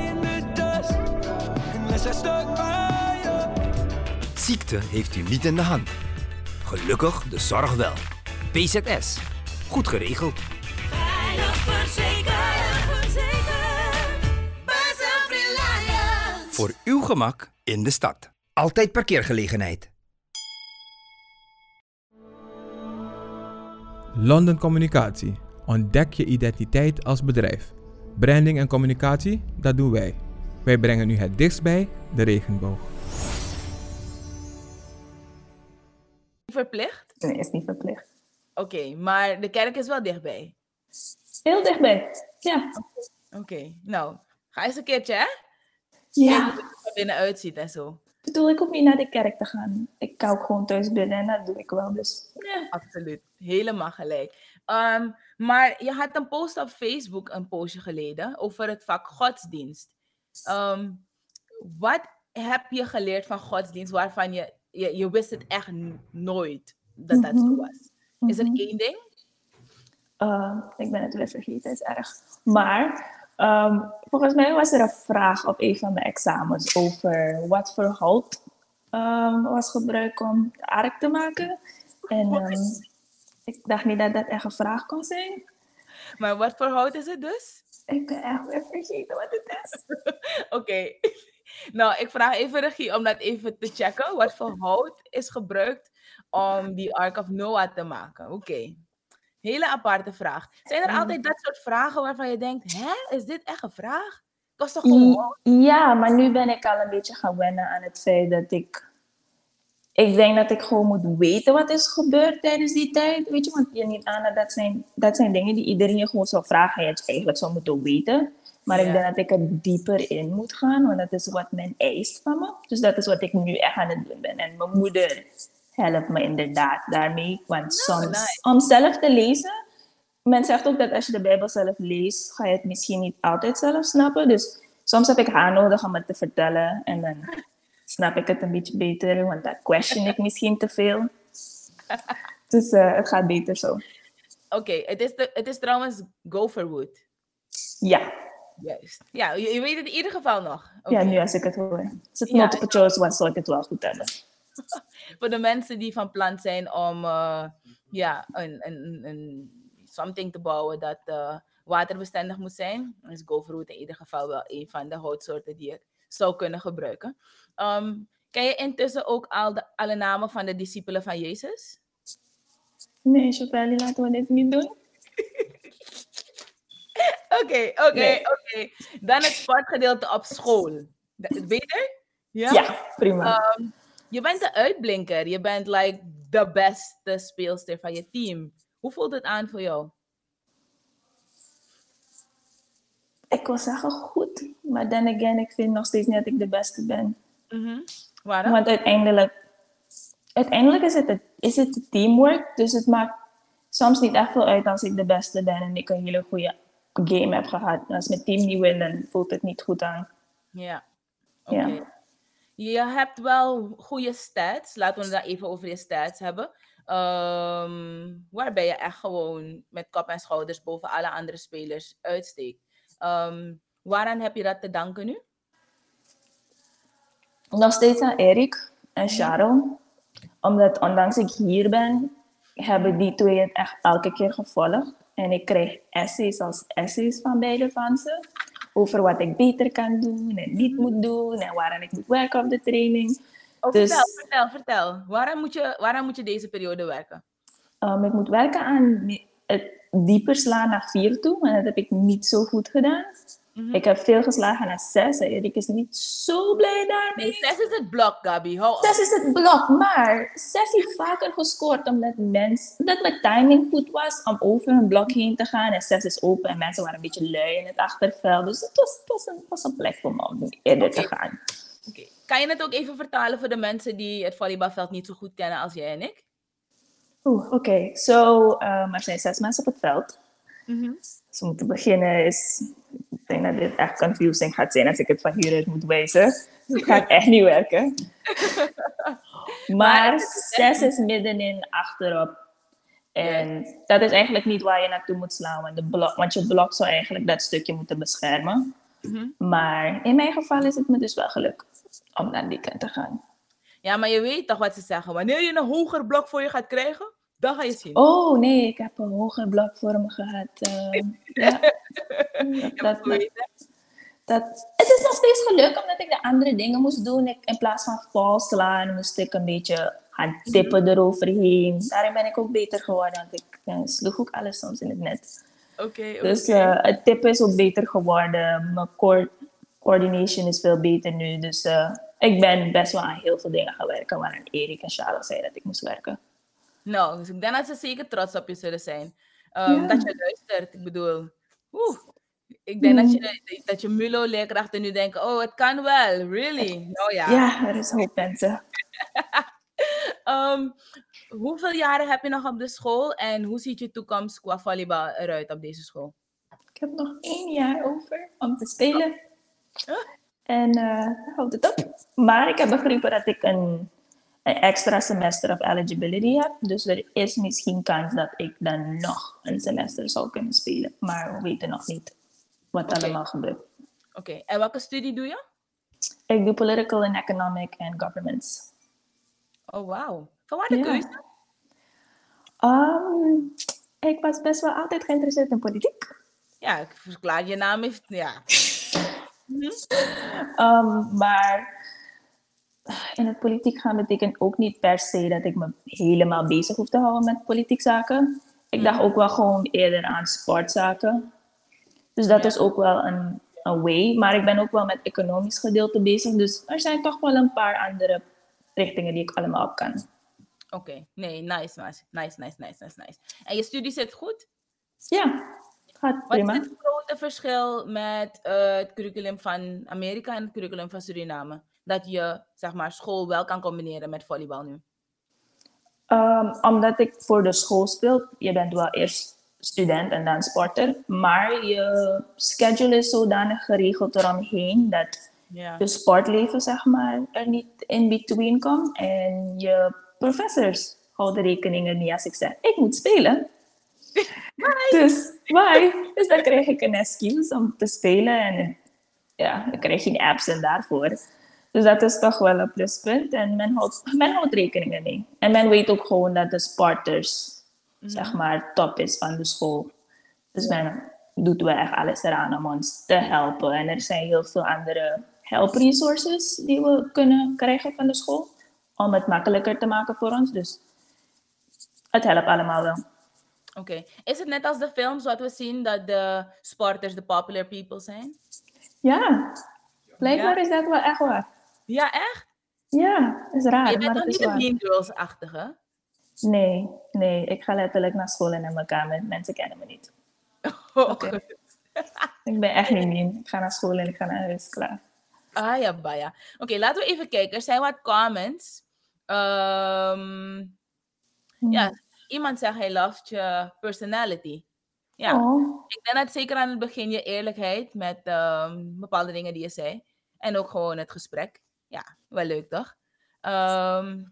Ziekte heeft u niet in de hand. Gelukkig de zorg wel. PZS. Goed geregeld.
Veilig verzekerd.
Voor uw gemak in de stad. Altijd parkeergelegenheid.
London Communicatie. Ontdek je identiteit als bedrijf. Branding en communicatie, dat doen wij. Wij brengen u het dichtst bij de regenboog.
Verplicht?
Nee, is niet verplicht.
Oké, maar de kerk is wel dichtbij.
Heel dichtbij. Ja.
Oké, nou, ga eens een keertje, hè?
Ja.
Hoe het er van binnenuit ziet en zo.
Ik bedoel, ik hoef niet naar de kerk te gaan. Ik kan ook gewoon thuis bidden en dat doe ik wel. Dus ja.
Absoluut, helemaal gelijk. Ehm, maar je had een post op Facebook een poosje geleden over het vak godsdienst. Ehm, wat heb je geleerd van godsdienst waarvan je, je, je wist het echt nooit dat dat zo
Mhm.
was? Is er
Mhm.
één ding?
Uh, ik ben het weer vergeten, is erg. Maar ehm, volgens mij was er een vraag op een van mijn examens over wat verhoudt ehm, was gebruikt om ark te maken. En ehm, ik dacht niet dat dat echt een vraag kon zijn.
Maar wat voor hout is het dus?
Ik ben echt weer vergeten wat het is.
Oké. Nou, ik vraag even regie om dat even te checken. Wat voor hout is gebruikt om die Ark of Noah te maken? Oké. Hele aparte vraag. Zijn er altijd dat soort vragen waarvan je denkt, hè, is dit echt een vraag? Ik was toch gewoon hout?
Ja, maar nu ben ik al een beetje gaan wennen aan het feit dat ik... Ik denk dat ik gewoon moet weten wat is gebeurd tijdens die tijd. Weet je, want je niet aan dat zijn, dat zijn dingen die iedereen je gewoon zou vragen. En je eigenlijk zou moeten weten. Maar
Ja.
ik denk dat ik er dieper in moet gaan, want dat is wat men eist van me. Dus dat is wat ik nu echt aan het doen ben. En mijn moeder helpt me inderdaad daarmee. Want soms,
nice.
om zelf te lezen, men zegt ook dat als je de Bijbel zelf leest, ga je het misschien niet altijd zelf snappen. Dus soms heb ik haar nodig om het te vertellen. En dan snap ik het een beetje beter, want dan question ik misschien te veel. Dus eh, het gaat beter zo.
Oké, het, is de- het is trouwens Gopherwood.
Ja,
Juist. Ja, je, je weet het in ieder geval nog.
ja nu als ik het hoor. Als het
Ja,
multiple choice was, zou ik het wel goed hebben.
Voor de mensen die van plan zijn om eh, ja, een, een, een something te bouwen dat eh, waterbestendig moet zijn, is Gopherwood in ieder geval wel een van de houtsoorten die je zou kunnen gebruiken. Ehm, ken je intussen ook al de, alle namen van de discipelen van Jezus?
Nee, Chevelle, laten we dit niet doen.
Oké, oké, oké. Dan het sportgedeelte op school. Beter?
Ja, prima.
Ehm, je bent de uitblinker. Je bent like de beste speelster van je team. Hoe voelt het aan voor jou?
ik wil zeggen goed, maar then again, ik vind nog steeds niet dat ik de beste ben.
Mhm. Waarom?
Want uiteindelijk, uiteindelijk is, het, het- is het teamwork, dus het maakt soms niet echt veel uit als ik de beste ben en ik een hele goede game heb gehad. Als mijn team niet wint, dan voelt het niet goed aan.
Ja. Oké.
Ja.
Je hebt wel goede stats. Laten we het dan even over je stats hebben. Ehm, waarbij je echt gewoon met kop en schouders boven alle andere spelers uitsteekt. Ehm, waaraan heb je dat te danken nu?
Nog steeds aan Erik en Sharon. Omdat ondanks ik hier ben, hebben die twee het echt elke keer gevolgd. En ik krijg essays als essays van beide van ze. Over wat ik beter kan doen en niet moet doen. En waaraan ik moet werken op de training.
Oh,
Dus-
Vertel, vertel, vertel. Waaraan moet, je, waaraan moet je deze periode werken?
Um, ik moet werken aan het dieper slaan naar vier toe. En dat heb ik niet zo goed gedaan.
Mhm.
Ik heb veel geslagen naar zes. En Erik is niet zo blij daarmee.
Nee, zes is het blok, Gabi.
Zes is het blok, maar zes heeft vaker gescoord omdat, mens, omdat mijn timing goed was om over een blok heen te gaan. En zes is open en mensen waren een beetje lui in het achterveld. Dus het was, het was, een, het was een plek voor me om eerder te gaan.
Kan je het ook even vertalen voor de mensen die het volleybalveld niet zo goed kennen als jij en ik?
Oeh, oké. Zo, ehm, er zijn zes mensen op het veld.
Mhm.
Dus om te beginnen is... Ik denk dat dit echt confusing gaat zijn als ik het van hieruit moet wijzen. Dus het gaat echt niet werken. Maar zes is middenin achterop. En dat is eigenlijk niet waar je naartoe moet slaan. Want, de blok, want je blok zou eigenlijk dat stukje moeten beschermen.
Mhm.
Maar in mijn geval is het me dus wel gelukt om naar die kant te gaan.
Ja, maar je weet toch wat ze zeggen. Wanneer je een hoger blok voor je gaat krijgen, dan ga je zien.
Oh nee, ik heb een hoger me gehad. Ehm, ja. Dat, dat, het is nog steeds gelukt omdat ik de andere dingen moest doen. Ik, in plaats van val slaan, moest ik een beetje gaan tippen eroverheen. Daarin ben ik ook beter geworden, want ik eh, sloeg ook alles soms in het net.
Oké.
Dus eh, het tippen is ook beter geworden. Mijn core coordination is veel beter nu. Dus eh, ik ben best wel aan heel veel dingen gaan werken waaraan Erik en Charles zeiden dat ik moest werken.
Nou, dus ik denk dat ze zeker trots op je zullen zijn. Ehm,
Ja.
Dat je luistert. Ik bedoel, oeh, ik denk dat,
Mm.
je, dat je Mulo-leerkrachten nu denken, oh, het kan wel, really? Nou ja.
Ja, er is hoop mensen.
Ehm, hoeveel jaren heb je nog op de school en hoe ziet je toekomst qua volleybal eruit op deze school?
Ik heb nog één jaar over om te spelen.
Oh.
En eh dan houdt het op. Maar ik heb begrepen dat ik een, een extra semester of eligibility heb. Dus er is misschien kans dat ik dan nog een semester zou kunnen spelen. Maar we weten nog niet wat allemaal gebeurt.
Oké, en welke studie doe je?
Ik doe political and economic and governments.
Oh, wauw. Van waar de
Ja.
keuze?
Ehm, ik was best wel altijd geïnteresseerd in politiek.
Ja, ik verklaar, je naam heeft, ja.
Ehm, maar in het politiek gaan betekent ook niet per se dat ik me helemaal bezig hoef te houden met politiek zaken. Ik dacht ook wel gewoon eerder aan sportzaken. Dus dat
Ja.
is ook wel een, een way. Maar ik ben ook wel met economisch gedeelte bezig. Dus er zijn toch wel een paar andere richtingen die ik allemaal op kan.
Oké, nee, nice, nice, nice, nice, nice, nice. En je studie zit goed?
Ja, gaat
Wat
prima.
is het grote verschil met eh, het curriculum van Amerika en het curriculum van Suriname? Dat je, zeg maar, school wel kan combineren met volleybal nu.
Ehm, omdat ik voor de school speel, je bent wel eerst student en dan sporter, maar je schedule is zodanig geregeld eromheen dat je sportleven zeg maar er niet in between komt en je professors houden rekening er niet als ik zeg ik moet spelen. Dus bye. Dus dan krijg ik een excuse om te spelen en ja, dan krijg je geen absent daarvoor. Dus dat is toch wel een pluspunt en men houdt, men houdt rekening ermee. En men weet ook gewoon dat de sporters, zeg maar, top is van de school. Dus men doet wel echt alles eraan om ons te helpen. En er zijn heel veel andere helpresources die we kunnen krijgen van de school. Om het makkelijker te maken voor ons. Dus het helpt allemaal wel.
Oké. Is het net als de films wat we zien dat de sporters de popular people zijn?
Ja, blijkbaar
Ja.
is dat wel echt waar.
Ja, echt?
Ja, is raar,
je
maar
bent toch niet
waar.
Mean Girls-achtige?
Nee, nee, ik ga letterlijk naar school en in mijn kamer. Mensen kennen me niet.
Oh.
Ik ben echt niet mean. Ik ga naar school en ik ga naar huis, klaar.
Ah ja, baya. Oké, laten we even kijken. Er zijn wat comments. Ehm, ja, iemand zegt hij loved je personality. Ja,
Oh,
ik denk dat zeker aan het begin je eerlijkheid met ehm, bepaalde dingen die je zei. En ook gewoon het gesprek. Ja, wel leuk toch? Ehm,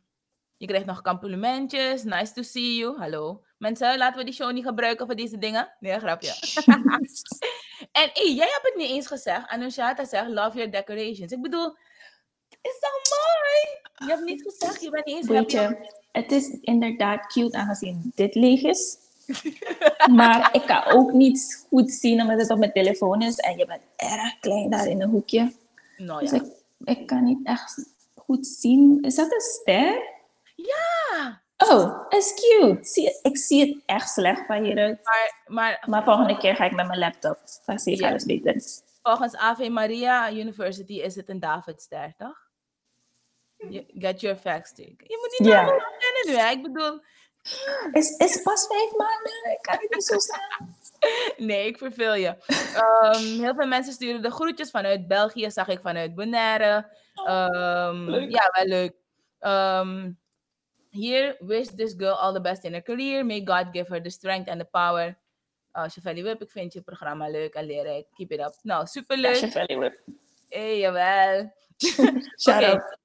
je krijgt nog complimentjes. Nice to see you. Hallo. Mensen, laten we die show niet gebruiken voor deze dingen. Nee, grapje. en hey, jij hebt het niet eens gezegd. Anushata zegt, love your decorations. Ik bedoel, is toch mooi? Je hebt niet gezegd, je bent niet eens
weet je, het is inderdaad cute aangezien dit leeg is. maar ik kan ook niet goed zien omdat het op mijn telefoon is. En je bent erg klein daar in een hoekje.
Nou
Dus
ja.
ik, ik kan niet echt goed zien. Is dat een ster?
Ja,
Oh, is cute. Zie, ik zie het echt slecht van hieruit.
maar, maar
Maar volgende keer ga ik met mijn laptop. Dan zie ik
Ja.
alles beter.
volgens Ave Maria University is het een Davidster, toch? Get your facts. Je moet niet
Ja.
namen kennen nu, hè? Ik bedoel,
Is, is pas vijf maanden. Ik kan het niet zo snel.
nee, ik verveel je. Ehm, heel veel mensen sturen de groetjes vanuit België, zag ik vanuit Bonaire. Ehm, ja, wel leuk. Ehm, Here, wish this girl all the best in her career. May God give her the strength and the power. Oh, Chevelle Wip, ik vind je programma leuk en leerrijk. Keep it up. Nou, superleuk.
Asje Valley Whip.
Hey, jawel.
Shout out.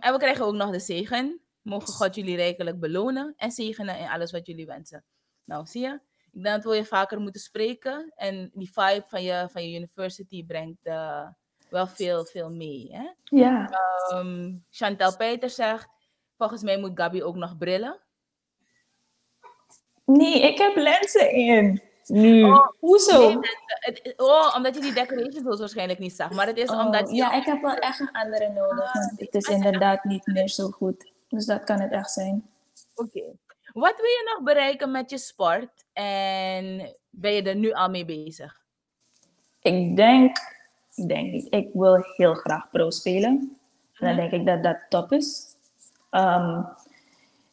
En we krijgen ook nog de zegen. Mogen God jullie rijkelijk belonen en zegenen in alles wat jullie wensen. Nou, zie je? Ik denk dat we je vaker moeten spreken. En die vibe van je, van je university brengt eh, wel veel, veel mee. Hè?
Ja.
Ehm, Chantal Peter zegt, volgens mij moet Gabi ook nog brillen.
Nee, ik heb lenzen in. Nu.
Oh,
Hoezo?
Nee, oh, omdat je die decorations waarschijnlijk niet zag. Maar het is
Oh,
omdat je...
ja, ik heb wel echt een andere nodig. Want het is inderdaad niet meer zo goed. Dus dat kan het echt zijn.
Oké. Wat wil je nog bereiken met je sport? En ben je er nu al mee bezig?
Ik denk, ik denk niet. Ik wil heel graag pro spelen. En dan denk ik dat dat top is. Ehm,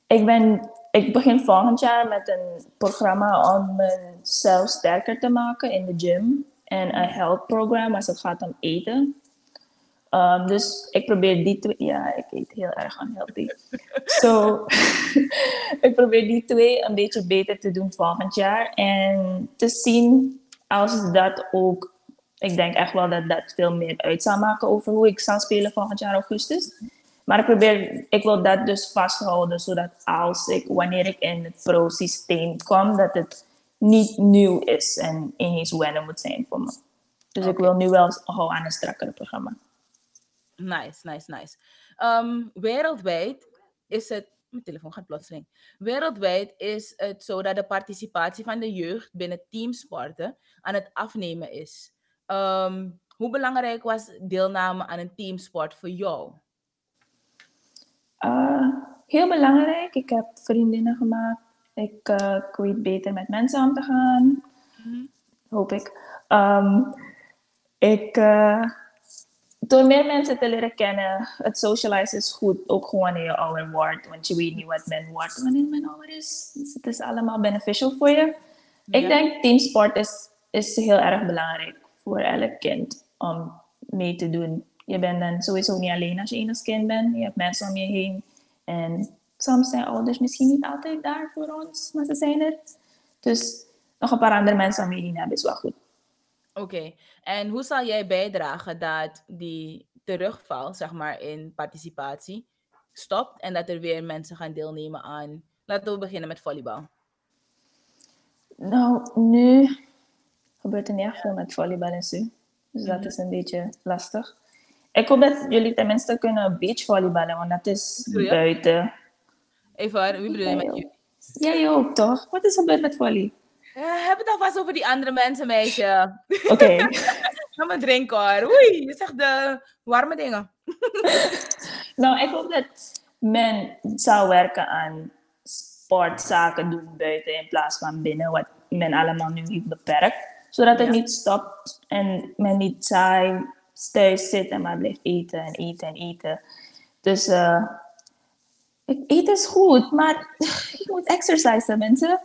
ik, ben, ik begin volgend jaar met een programma om mezelf sterker te maken in de gym. En een health program als het gaat om eten. Ehm, dus ik probeer die twee... Ja, ik eet heel erg unhealthy. So, ik probeer die twee een beetje beter te doen volgend jaar. En te zien als dat ook... Ik denk echt wel dat dat veel meer uit zal maken over hoe ik zal spelen volgend jaar augustus. Maar ik probeer, ik wil dat dus vasthouden, zodat als ik, wanneer ik in het pro-systeem kom, dat het niet nieuw is en ineens wennen moet zijn voor me. Dus ik wil nu wel houden aan een strakkere programma.
Nice, nice, nice. Ehm, wereldwijd is het. Mijn telefoon gaat plotseling. Wereldwijd is het zo dat de participatie van de jeugd binnen teamsporten aan het afnemen is. Ehm, hoe belangrijk was deelname aan een teamsport voor jou?
Uh, heel belangrijk. Ik heb vriendinnen gemaakt. Ik, uh, ik weet beter met mensen om te gaan. Hoop ik. Um, ik uh, door meer mensen te leren kennen, het socialize is goed. Ook gewoon wanneer je ouder wordt. Want je weet niet wat men wordt wanneer men ouder is. Dus het is allemaal beneficial voor je. Ik denk teamsport is, is heel erg belangrijk voor elk kind om mee te doen. Je bent dan sowieso niet alleen als je enig kind bent. Je hebt mensen om je heen. En soms zijn ouders misschien niet altijd daar voor ons, maar ze zijn er. Dus nog een paar andere mensen om je heen hebben is wel goed.
Oké, en hoe zal jij bijdragen dat die terugval, zeg maar, in participatie stopt en dat er weer mensen gaan deelnemen aan, laten we beginnen met volleybal.
Nou, nu gebeurt er niet echt veel met volleybal en zo. Dus dat is een beetje lastig. Ik hoop dat jullie tenminste kunnen beachvolleyballen, want dat is buiten.
Even wie bedoel je met je?
Jij ook, toch? Wat is er gebeurd met volley?
Eh, heb het alvast over die andere mensen, meisje.
Oké.
Ga maar drinken hoor. Oei, je zegt de warme dingen.
nou, ik hoop dat men zou werken aan sportzaken doen buiten in plaats van binnen, wat men allemaal nu heeft beperkt. Zodat het
Ja.
niet stopt en men niet saai thuis zit en maar blijft eten en eten en eten. Dus eh ik- eten is goed, maar je moet exercisen, mensen.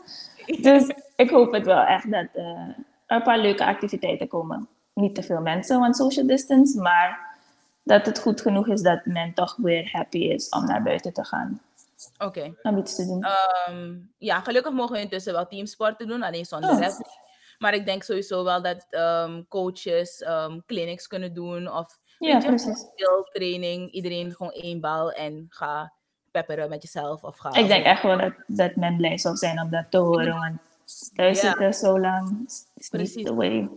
Dus ik hoop het wel echt dat eh, er een paar leuke activiteiten komen. Niet te veel mensen, want social distance, maar dat het goed genoeg is dat men toch weer happy is om naar buiten te gaan.
Oké.
Om iets te doen.
Ehm, ja, gelukkig mogen we intussen wel teamsporten doen, alleen zonder
Oh.
Maar ik denk sowieso wel dat ehm, coaches ehm, clinics kunnen doen of
Ja, precies.
training, iedereen gewoon één bal en ga pepperen met jezelf of ga.
Ik denk echt wel dat, dat men blij zou zijn om dat te horen, want thuis
Ja.
zitten zo lang is is
Precies.
niet the way.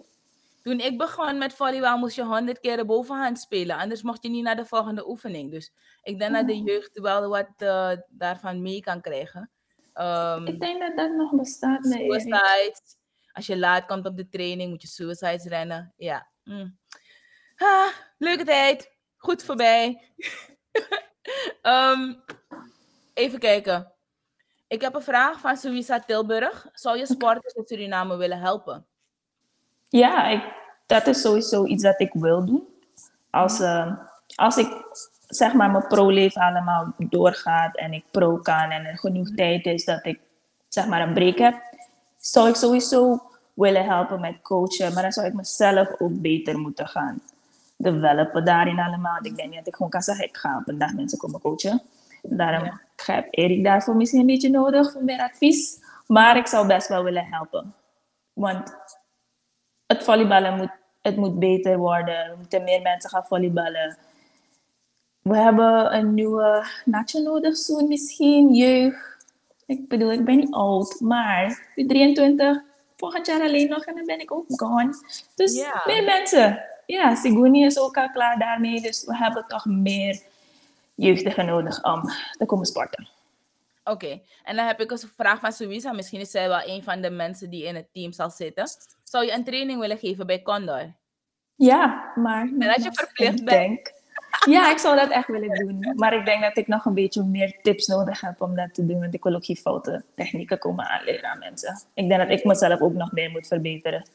Toen ik begon met volleybal moest je honderd keer de bovenhand spelen, anders mocht je niet naar de volgende oefening. Dus ik denk dat de jeugd wel wat eh, daarvan mee kan krijgen. Ehm,
Ik denk dat dat nog bestaat. Nee,
suicides. Als je laat komt op de training, moet je suicides rennen. Ja. Mm. Ah, leuke tijd. Goed voorbij. Ehm, even kijken. Ik heb een vraag van Suisa Tilburg. Zou je sporters in Suriname willen helpen?
Ja, ik, dat is sowieso iets dat ik wil doen. Als, eh, als ik zeg maar mijn pro-leven allemaal doorgaat en ik pro kan en er genoeg tijd is dat ik zeg maar een break heb, zou ik sowieso willen helpen met coachen. Maar dan zou ik mezelf ook beter moeten gaan developen daarin allemaal. Ik denk niet dat ik gewoon kan zeggen, ik ga op een dag mensen komen coachen. Daarom
Ja.
heb Erik daarvoor misschien een beetje nodig voor meer advies. Maar ik zou best wel willen helpen. Want het volleyballen moet, het moet beter worden. Er moeten meer mensen gaan volleyballen. We hebben een nieuwe nacho nodig zo'n misschien, jeugd. Ik bedoel, ik ben niet oud, maar ik ben 23. Volgend jaar alleen nog en dan ben ik ook gone. Dus meer mensen. Ja, Siguni is ook al klaar daarmee. Dus we hebben toch meer jeugdigen nodig om te komen sporten.
Oké, en dan heb ik eens een vraag van Suisa. Misschien is zij wel een van de mensen die in het team zal zitten. Zou je een training willen geven bij Condor?
Ja, maar...
En als je verplicht
ik
bent.
denk- Ja, ik zou dat echt willen doen. Maar ik denk dat ik nog een beetje meer tips nodig heb om dat te doen. Want ik wil ook geen foute technieken komen aanleren aan mensen. Ik denk dat ik mezelf ook nog meer moet verbeteren.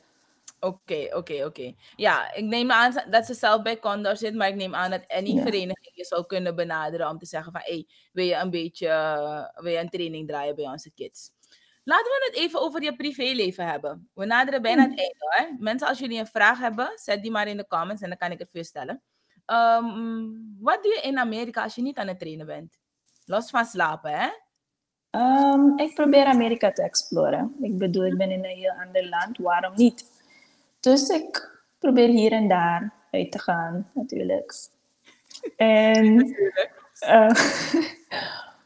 Oké, oké, oké. Ja, ik neem aan dat ze zelf bij Condor zit, maar ik neem aan dat any
Ja.
vereniging je zou kunnen benaderen om te zeggen van, hey, wil je een beetje, eh, wil je een training draaien bij onze kids? Laten we het even over je privéleven hebben. We naderen bijna het einde hoor. Mensen, als jullie een vraag hebben, zet die maar in de comments en dan kan ik het voor stellen. Ehm, wat doe je in Amerika als je niet aan het trainen bent? Los van slapen, hè?
Ehm, ik probeer Amerika te exploren. Ik bedoel, ik ben in een heel ander land. Waarom niet? Dus ik probeer hier en daar uit te gaan, natuurlijk. En eh,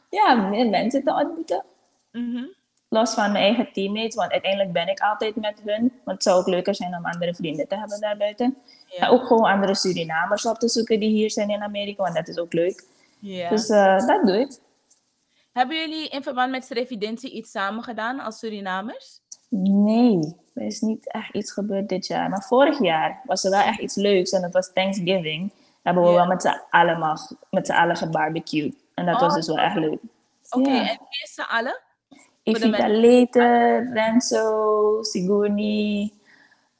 ja, meer mensen te ontmoeten.
Mhm.
los van mijn eigen teammates, want uiteindelijk ben ik altijd met hun. Want het zou ook leuker zijn om andere vrienden te hebben daarbuiten.
Ja.
En ook gewoon andere Surinamers op te zoeken die hier zijn in Amerika, want dat is ook leuk.
Ja.
Dus eh, dat doe ik.
Hebben jullie in verband met Srevidentie iets samen gedaan als Surinamers?
Nee, er is niet echt iets gebeurd dit jaar. Maar vorig jaar was er wel echt iets leuks en dat was Thanksgiving. Daar hebben we wel met z'n allen, met z'n allen gebarbecued. En dat was
Oh,
dus wel echt leuk.
Oké, en wie is z'n allen?
Evita Lete, Renzo, Sigurni,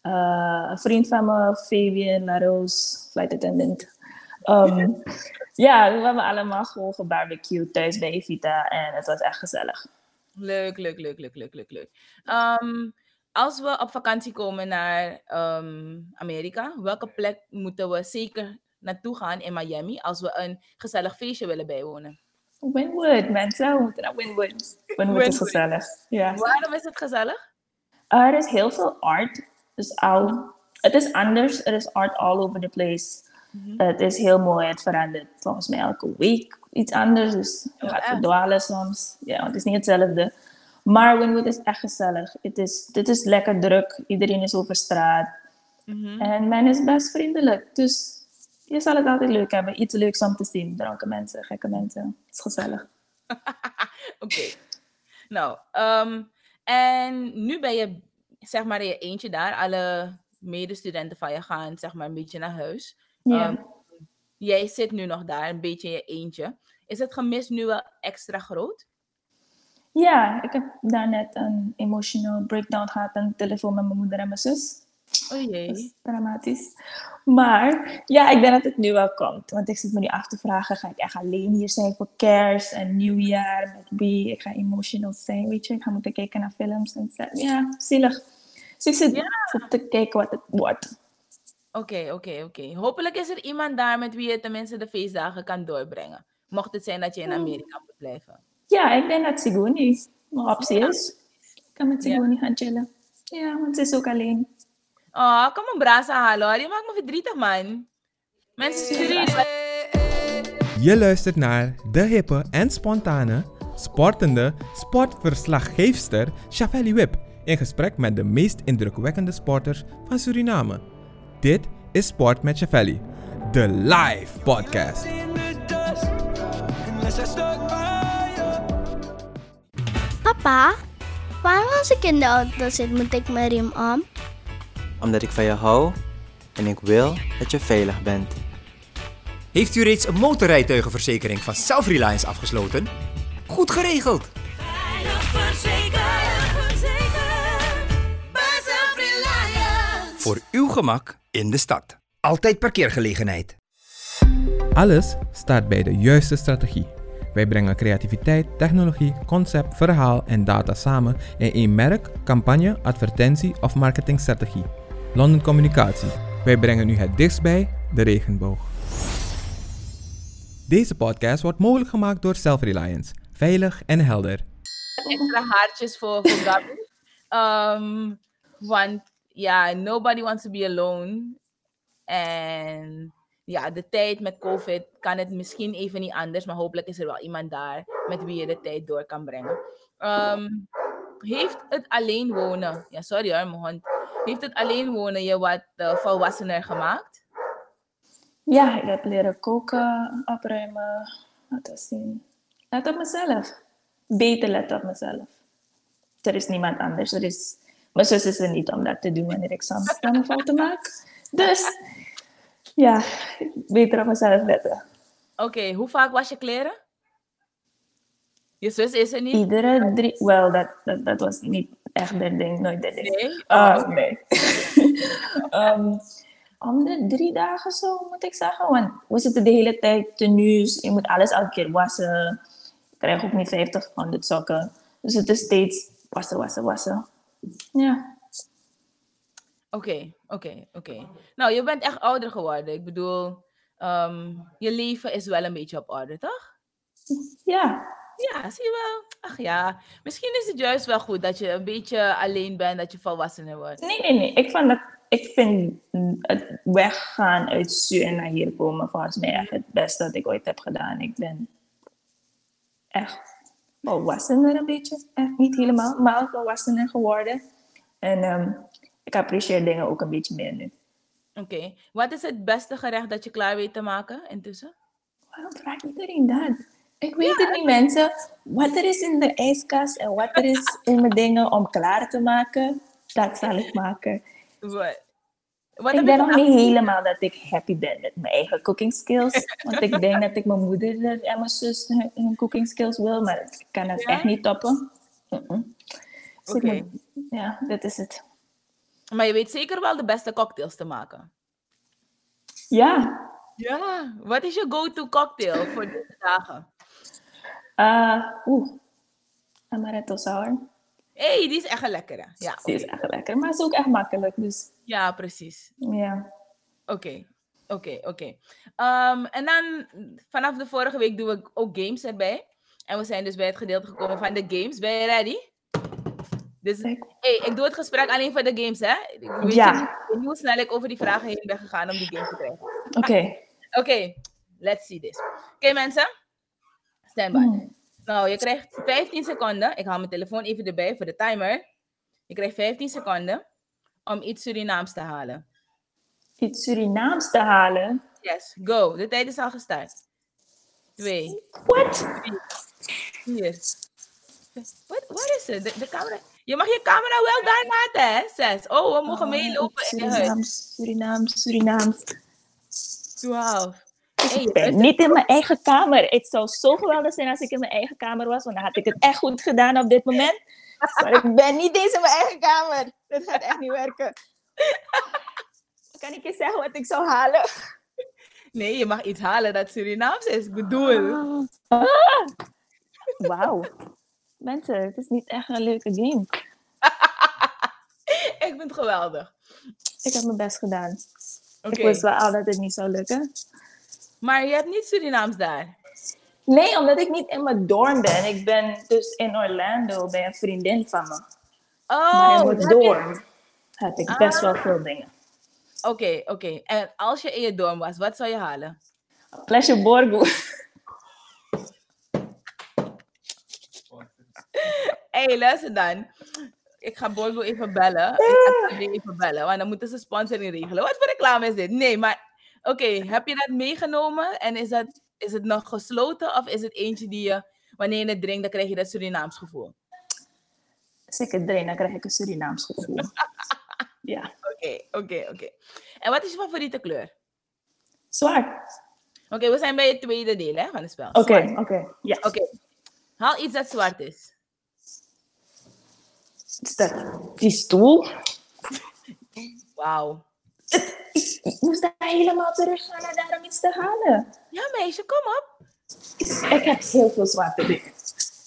eh, een vriend van me, Fabian Laroos, flight attendant. Ehm, ja, we hebben allemaal gewoon gebarbecued thuis bij Evita en het was echt gezellig.
Leuk, leuk, leuk, leuk, leuk, leuk, leuk. Ehm, als we op vakantie komen naar ehm, Amerika, welke plek moeten we zeker naartoe gaan in Miami als we een gezellig feestje willen bijwonen?
Winwood, mensen, we moeten naar Winwood. Winwood is gezellig. Ja.
Waarom is het gezellig?
Uh, er is heel veel art. Dus al, het is anders. Er is art all over the place. Het is heel mooi. Het verandert volgens mij elke week iets anders. Dus je
Oh,
gaat verdwalen soms. Ja, want het is niet hetzelfde. Maar Winwood is echt gezellig. Het is, dit is lekker druk. Iedereen is over straat.
Mhm.
En men is best vriendelijk. Dus je zal het altijd leuk hebben. Iets leuks om te zien. Dranken mensen, gekke mensen. Het is gezellig.
Oké. Nou, ehm, en nu ben je zeg maar in je eentje daar. Alle medestudenten van je gaan zeg maar een beetje naar huis.
Ja.
Ehm, jij zit nu nog daar, een beetje in je eentje. Is het gemis nu wel extra groot?
Ja, ik heb daarnet een emotional breakdown gehad aan de telefoon met mijn moeder en mijn zus.
Oh
Dat
jee.
is dramatisch. Maar ja, ik denk dat het nu wel komt. Want ik zit me nu af te vragen, ga ik echt alleen hier zijn voor kerst en nieuwjaar? Met wie? Ik ga emotional zijn, weet je. Ik ga moeten kijken naar films. En zo. ja, zielig. Dus ik zit, zit te kijken wat het wordt.
Oké, oké, oké. Hopelijk is er iemand daar met wie je tenminste de feestdagen kan doorbrengen. Mocht het zijn dat je in Amerika moet blijven.
Ja, ik denk dat Siguni een optie
Ja.
is. Ik kan met
Ja.
Siguni gaan chillen. Ja, want ze is ook alleen.
Oh, kom een brasa halen hoor. Je maakt me verdrietig man. Mensen sturen je
Je luistert naar de hippe en spontane, sportende sportverslaggeefster Shavelli Wip in gesprek met de meest indrukwekkende sporters van Suriname. Dit is Sport met Shavelli, de live podcast.
Papa, waarom als ik in de auto zit moet ik mijn riem om?
Omdat ik van je hou en ik wil dat je veilig bent.
Heeft u reeds een motorrijtuigenverzekering van Self-Reliance afgesloten? Goed geregeld!
Veilig verzekerd, verzekerd. Bij Self-Reliance.
Voor uw gemak in de stad. Altijd parkeergelegenheid.
Alles staat bij de juiste strategie. Wij brengen creativiteit, technologie, concept, verhaal en data samen in één merk, campagne, advertentie of marketingstrategie. London Communicatie. Wij brengen u het dichtst bij de regenboog. Deze podcast wordt mogelijk gemaakt door Self-Reliance. Veilig en helder.
extra haartjes voor, voor Gabi. Ehm, want ja, nobody wants to be alone. En ja, de tijd met COVID kan het misschien even niet anders, maar hopelijk is er wel iemand daar met wie je de tijd door kan brengen. Ehm, heeft het alleen wonen, ja sorry hoor, mijn hond. Heeft het alleen wonen je wat eh, volwassener gemaakt?
Ja, ik heb leren koken, opruimen, laten zien. Let op mezelf. Beter let op mezelf. Er is niemand anders. Er is... Mijn zus is er niet om dat te doen wanneer ik soms fouten maak. Dus ja, beter op mezelf letten.
Oké, hoe vaak was je kleren? Je zus is er niet?
Iedere drie... Wel, dat, dat, dat was niet echt dat ding. Nooit dat ding.
Nee?
Ah,
Oh,
nee. Ehm, om de drie dagen zo, moet ik zeggen. Want we zitten de hele tijd tenues. Je moet alles elke keer wassen. Je krijgt ook niet 50, 100 sokken. Dus het is steeds wassen, wassen, wassen. Ja.
Oké, oké, oké. Nou, je bent echt ouder geworden. Ik bedoel, ehm, je leven is wel een beetje op orde, toch?
Ja.
Ja, zie je wel. Ach ja, misschien is het juist wel goed dat je een beetje alleen bent, dat je volwassener wordt.
Nee, nee, nee. Ik, vond dat, ik vind het weggaan uit en naar hier komen volgens mij echt het beste dat ik ooit heb gedaan. Ik ben echt volwassener een beetje. Echt niet helemaal, maar volwassener geworden. En ehm, ik apprecieer dingen ook een beetje meer nu.
Oké, wat is het beste gerecht dat je klaar weet te maken intussen?
Waarom vraagt iedereen dat? Ik weet het niet, mensen. Wat er is in de ijskast en wat er is in mijn dingen om klaar te maken, dat zal ik maken.
Wat? Wat
ik ben
je
nog niet helemaal dat ik happy ben met mijn eigen cooking skills. Want ik denk dat ik mijn moeder en mijn zus hun, hun cooking skills wil, maar ik kan het
Ja?
echt niet toppen. Dus
Oké.
moet- ja, dit is het.
Maar je weet zeker wel de beste cocktails te maken.
Ja,
Ja. Wat is je go-to cocktail voor deze dagen?
uh, oeh, amaretto sour.
Hé, hey, die is echt een lekkere. Ja,
Die is echt lekker, maar het is ook echt makkelijk. Dus
ja precies.
ja.
Oké, oké, oké. Ehm, En dan vanaf de vorige week doen we ook games erbij. En we zijn dus bij het gedeelte gekomen van de games. Ben je ready? Dus,
Ik-
hey, ik doe het gesprek alleen voor de games, hè? Ik weet
Ja.
niet hoe snel ik over die vragen heen ben gegaan om die game te krijgen.
Oké.
Oké, let's see this. Oké, mensen. Stand by.
Hmm.
Nou, je krijgt 15 seconden. Ik haal mijn telefoon even erbij voor de timer. Je krijgt 15 seconden om iets Surinaams te halen.
Iets Surinaams te halen.
Yes, go. De tijd is al gestart. Twee,
What?
vier. Wat, wat is het? De, de camera. Je mag je camera wel daar laten, hè? Zes. Oh, we mogen meelopen in je huis.
Surinaams, Surinaams, Surinaams.
Twaalf. Hey,
Ik ben niet in mijn eigen kamer. Het zou zo geweldig zijn als ik in mijn eigen kamer was, want dan had ik het echt goed gedaan op dit moment. Maar ik ben niet eens in mijn eigen kamer. Dit gaat echt niet werken. Kan ik je zeggen wat ik zou halen?
Nee, je mag iets halen dat Surinaams is. Ik bedoel.
Ah. Wauw. Mensen, het is niet echt een leuke game.
Ik vind het geweldig.
Ik heb mijn best gedaan. Ik wist wel al dat het niet zou lukken.
Maar je hebt niet Surinaams daar.
Nee, omdat ik niet in mijn dorm ben. Ik ben dus in Orlando bij een vriendin van me.
Oh,
maar in mijn dorm heb ik best wel veel dingen.
Oké, oké. En als je in je dorm was, wat zou je halen?
Flesje Borgo.
Hé, hey, luister dan. Ik ga Borgo even bellen. Ik ga even bellen, want dan moeten ze sponsoring regelen. Wat voor reclame is dit? Nee, maar oké, heb je dat meegenomen? En is, dat, is het nog gesloten of is het eentje die je, wanneer je het drinkt, dan krijg je dat Surinaams gevoel?
Als ik het drink, dan krijg ik een Surinaams gevoel. ja.
Oké, oké, oké. En wat is je favoriete kleur?
Zwart.
Oké, we zijn bij het tweede deel hè, van het spel.
Oké, oké. Ja.
Oké. Haal iets dat zwart is.
Is dat die stoel?
Wauw.
Ik moest daar helemaal terug gaan naar daar om iets te halen.
Ja, meisje, kom op.
Ik heb heel veel zwarte dingen.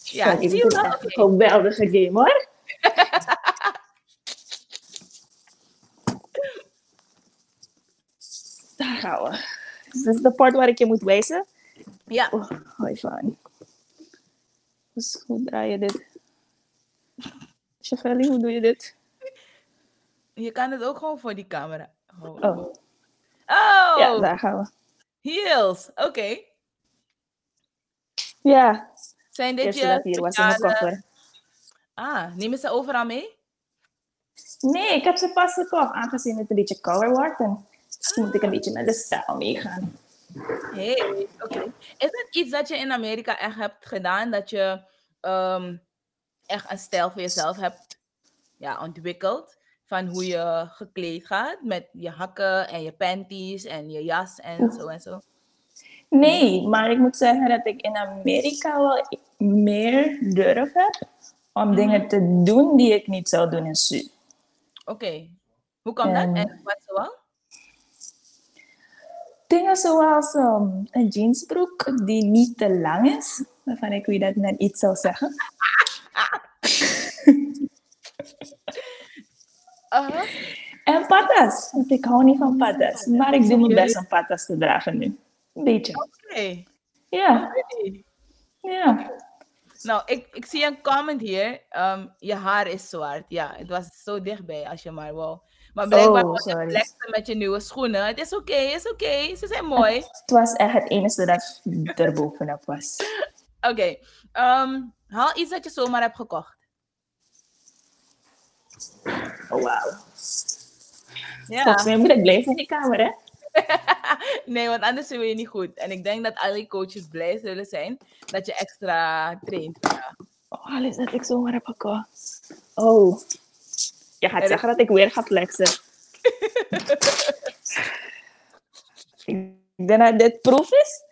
Ja,
Kijk,
zie je
is
wel?
een geweldige game hoor. Daar gaan we. Dit is de part waar ik je moet wijzen.
Ja.
Oh, hoi van. Dus hoe draai je dit? Chavelli, hoe doe je dit?
Je kan het ook gewoon voor die camera. Oh.
Oh,
Oh,
ja, daar gaan we.
heels. Oké.
Ja,
Zijn dit je
hier was in mijn
speciale-
koffer.
Ah, nemen ze overal mee?
Nee, ik heb ze pas gekocht, aangezien het een beetje kouder wordt. En moet ik een beetje met de stijl meegaan.
Hey, oké. Is het iets dat je in Amerika echt hebt gedaan? Dat je ehm, echt een stijl voor jezelf hebt ja, ontwikkeld? Van hoe je gekleed gaat met je hakken en je panties en je jas en zo en zo.
Nee, maar ik moet zeggen dat ik in Amerika wel meer durf heb om dingen te doen die ik niet zou doen in Su.
Oké. Hoe kan dat?
En-
wat zoal?
Dingen zoals ehm, een jeansbroek die niet te lang is, waarvan ik wie dat net iets zou zeggen. En patas, want ik hou niet van patas. Maar ik doe mijn best om patas te dragen nu. Een beetje.
Oké.
Ja, ja.
Nou, ik, ik zie een comment hier. Ehm, je haar is zwart. Ja, het was zo dichtbij als je maar wou. Maar blijkbaar
Oh,
was
sorry.
flexen met je nieuwe schoenen. Het is oké, het is oké. Ze zijn mooi.
Het was echt het enige dat er bovenop was.
Oké. ehm, haal iets dat je zomaar hebt gekocht.
Oh, wauw.
Ja.
Volgens mij moet ik blijven in die kamer, hè?
nee, want anders doe je niet goed. En ik denk dat alle coaches blij zullen zijn dat je extra traint.
Oh, alles dat ik zomaar heb gekocht. Oh. Je gaat zeggen dat ik weer ga flexen. ik denk dat dit proef is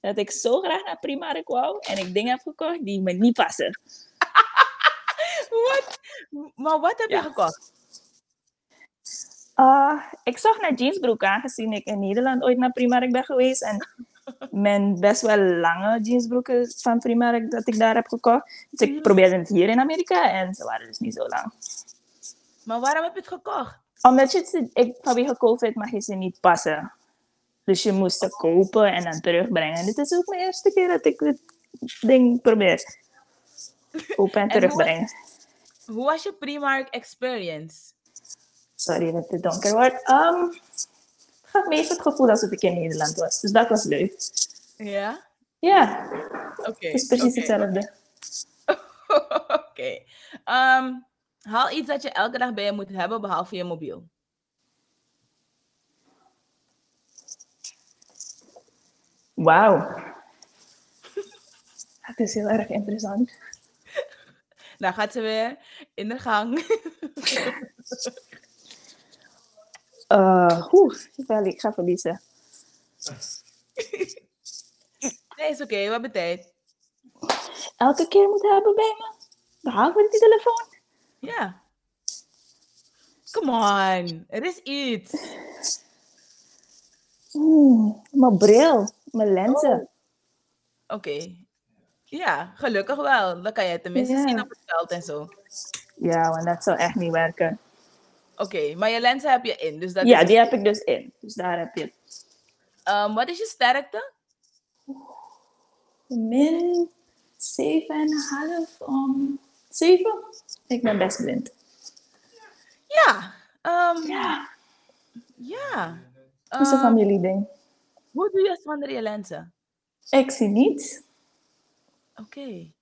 dat ik zo graag naar Primark wou en ik dingen heb gekocht die me niet passen.
Wat? Maar wat heb je
Ja.
gekocht?
Ah, ik zag naar jeansbroek aangezien ik in Nederland ooit naar Primark ben geweest. En mijn best wel lange jeansbroeken van Primark dat ik daar heb gekocht. Dus ik probeerde het hier in Amerika en ze waren dus niet zo lang.
Maar waarom heb je het gekocht?
Omdat je ze, ik, vanwege COVID mag je ze niet passen. Dus je moest ze kopen en dan terugbrengen. En dit is ook mijn eerste keer dat ik dit ding probeer. Kopen en terugbrengen.
Hoe was je Primark experience?
Sorry dat het donker wordt. Um, het gaf me even het gevoel alsof ik in Nederland was. Dus dat was leuk.
Ja?
Ja,
Oké.
het is precies hetzelfde.
Oké. Ehm, haal iets dat je elke dag bij je moet hebben, behalve je mobiel.
Wauw. Dat is heel erg interessant.
Daar gaat ze weer in de gang.
Uh, oeh, ik ga verliezen.
nee, is oké, we hebben tijd.
Elke keer moet hebben bij me. Behalve die telefoon.
Ja. Come on, er is iets.
Hmm, mijn bril, mijn lenzen.
Oké. Ja, gelukkig wel. Dan kan je tenminste zien op het veld en zo.
Ja, want dat zou echt niet werken.
Oké, maar je lenzen heb je in. Dus dat
ja,
is
die heb ik dus in. Dus daar heb je het.
Ehm, wat is je sterkte?
Min 7,5 om 7. Ik ben best blind.
Ja. ehm,
Ja,
ja.
dat is een
Ehm,
familieding.
hoe doe je het zonder je lenzen?
Ik zie niet.
Oké.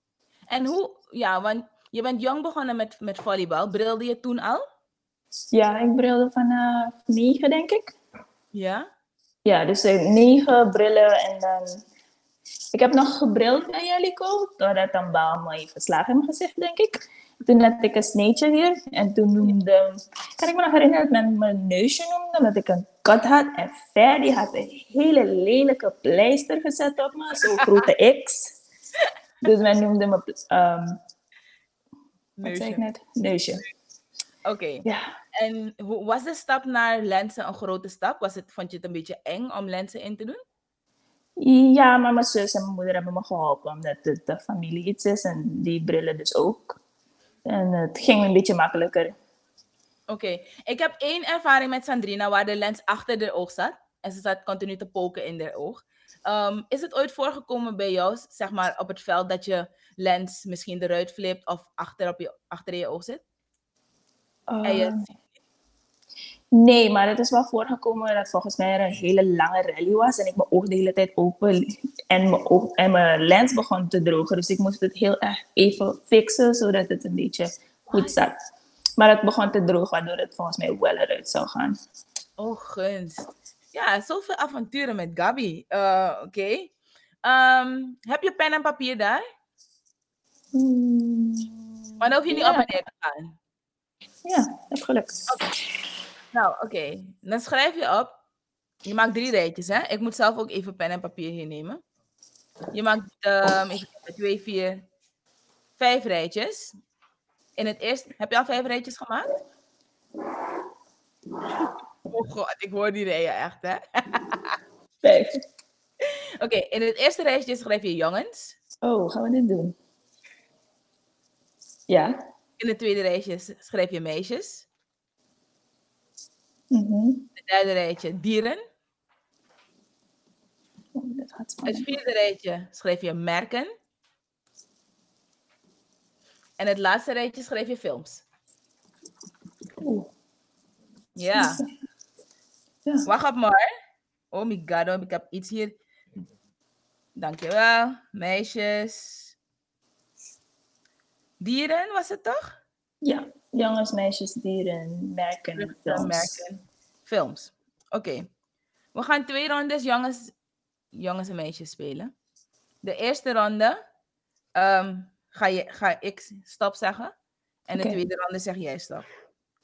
En hoe, ja, want je bent jong begonnen met, met volleybal. Brilde je toen al?
Ja, ik brilde vanaf 9, denk ik.
Ja.
Ja, dus eh, negen brillen en dan... Ik heb nog gebrild bij Jellico, doordat een bal me heeft geslagen in mijn gezicht, denk ik. Toen had ik een sneetje hier en toen noemde... Kan ik me nog herinneren dat men mijn neusje noemde, omdat ik een kat had. En Ferdi had een hele lelijke pleister gezet op me, zo'n grote X. Dus men noemde me... ehm wat zei ik
Neusje.
net? Neusje.
Oké.
Ja.
En was de stap naar lenzen een grote stap? Was het, vond je het een beetje eng om lenzen in te doen?
Ja, maar mijn zus en mijn moeder hebben me geholpen, omdat het de familie iets is en die brillen dus ook. En het ging een beetje makkelijker.
Oké. Ik heb één ervaring met Sandrina waar de lens achter de oog zat. En ze zat continu te poken in haar oog. Ehm, is het ooit voorgekomen bij jou, zeg maar op het veld, dat je lens misschien eruit flipt of achter, op je, achter je oog zit? Je,
Uh, nee, maar het is wel voorgekomen dat volgens mij er een hele lange rally was en ik mijn oog de hele tijd open en mijn, oog, en mijn lens begon te drogen. Dus ik moest het heel erg even fixen, zodat het een beetje goed zat. Maar het begon te drogen, waardoor het volgens mij wel eruit zou gaan.
oh, gunst. Ja, zoveel avonturen met Gabi. Eh, Oké. Ehm, heb je pen en papier daar?
Hmm,
Maar dan hoef je niet
Ja.
op en neer te gaan.
ja, heb geluk.
Nou, oké. Dan schrijf je op. Je maakt drie rijtjes, hè? Ik moet zelf ook even pen en papier hier nemen. Je maakt ehm even twee, vier, vijf rijtjes. In het eerste, heb je al vijf rijtjes gemaakt? Oh god, ik hoor die rijen echt, hè?
Vijf.
Oké, in het eerste rijtje schrijf je jongens.
Oh, gaan we dit doen? Ja.
In het tweede rijtje schrijf je meisjes.
Mhm.
Het derde rijtje dieren.
Oh, dat gaat
Het vierde rijtje schrijf je merken. En het laatste rijtje schrijf je films.
Oeh.
Ja.
Ja.
Wacht op maar. Oh my god, oh, ik heb iets hier. Dankjewel. Meisjes. Dieren was het toch?
Ja, jongens, meisjes, dieren, merken, films.
merken. Films. Oké. We gaan twee rondes jongens, jongens en meisjes spelen. De eerste ronde ehm, ga, je, ga ik stop zeggen. En de tweede ronde zeg jij stop.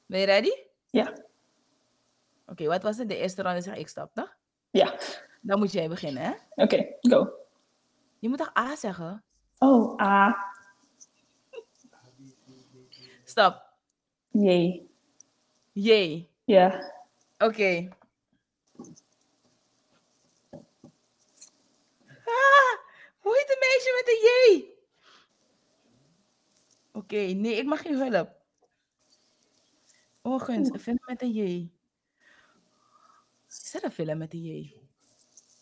Ben je ready?
Ja.
Oké, wat was het? De eerste ronde zeg ik stop, toch?
Ja.
Dan moet jij beginnen, hè?
Oké, go.
Je moet toch A zeggen?
Oh, A.
Stop.
J.
J.
Ja.
Oké. Ah, hoe heet een meisje met een J? Oké, nee, ik mag geen hulp. Oh, guns, een met een J. Is dat een film met een J?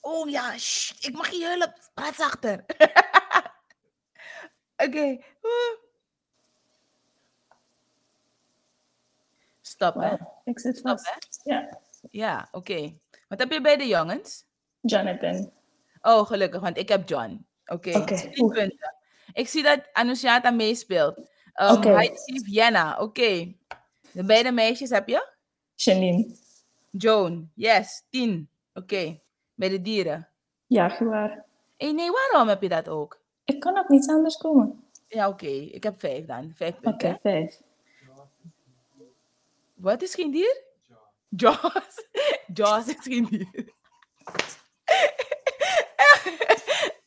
Oh ja, shh, ik mag geen hulp. Praat zachter. Oké. Stop, hè?
Ik zit
Stop,
vast.
hè?
Ja.
Ja, oké. Wat heb je bij de jongens?
Jonathan.
Oh, gelukkig, want ik heb John. Oké, punten. Ik zie dat Anushata meespeelt. Um,
Oké.
Heidi heeft Jenna, oké. De beide meisjes heb je?
Janine.
Joan, yes, tien. Oké, bij de dieren.
Jaguar.
Hé, nee, waarom heb je dat ook?
Ik kan op niets anders komen.
Ja, oké, ik heb vijf dan. Vijf
Oké, vijf.
Wat is geen dier? Jaws. Jaws is geen dier.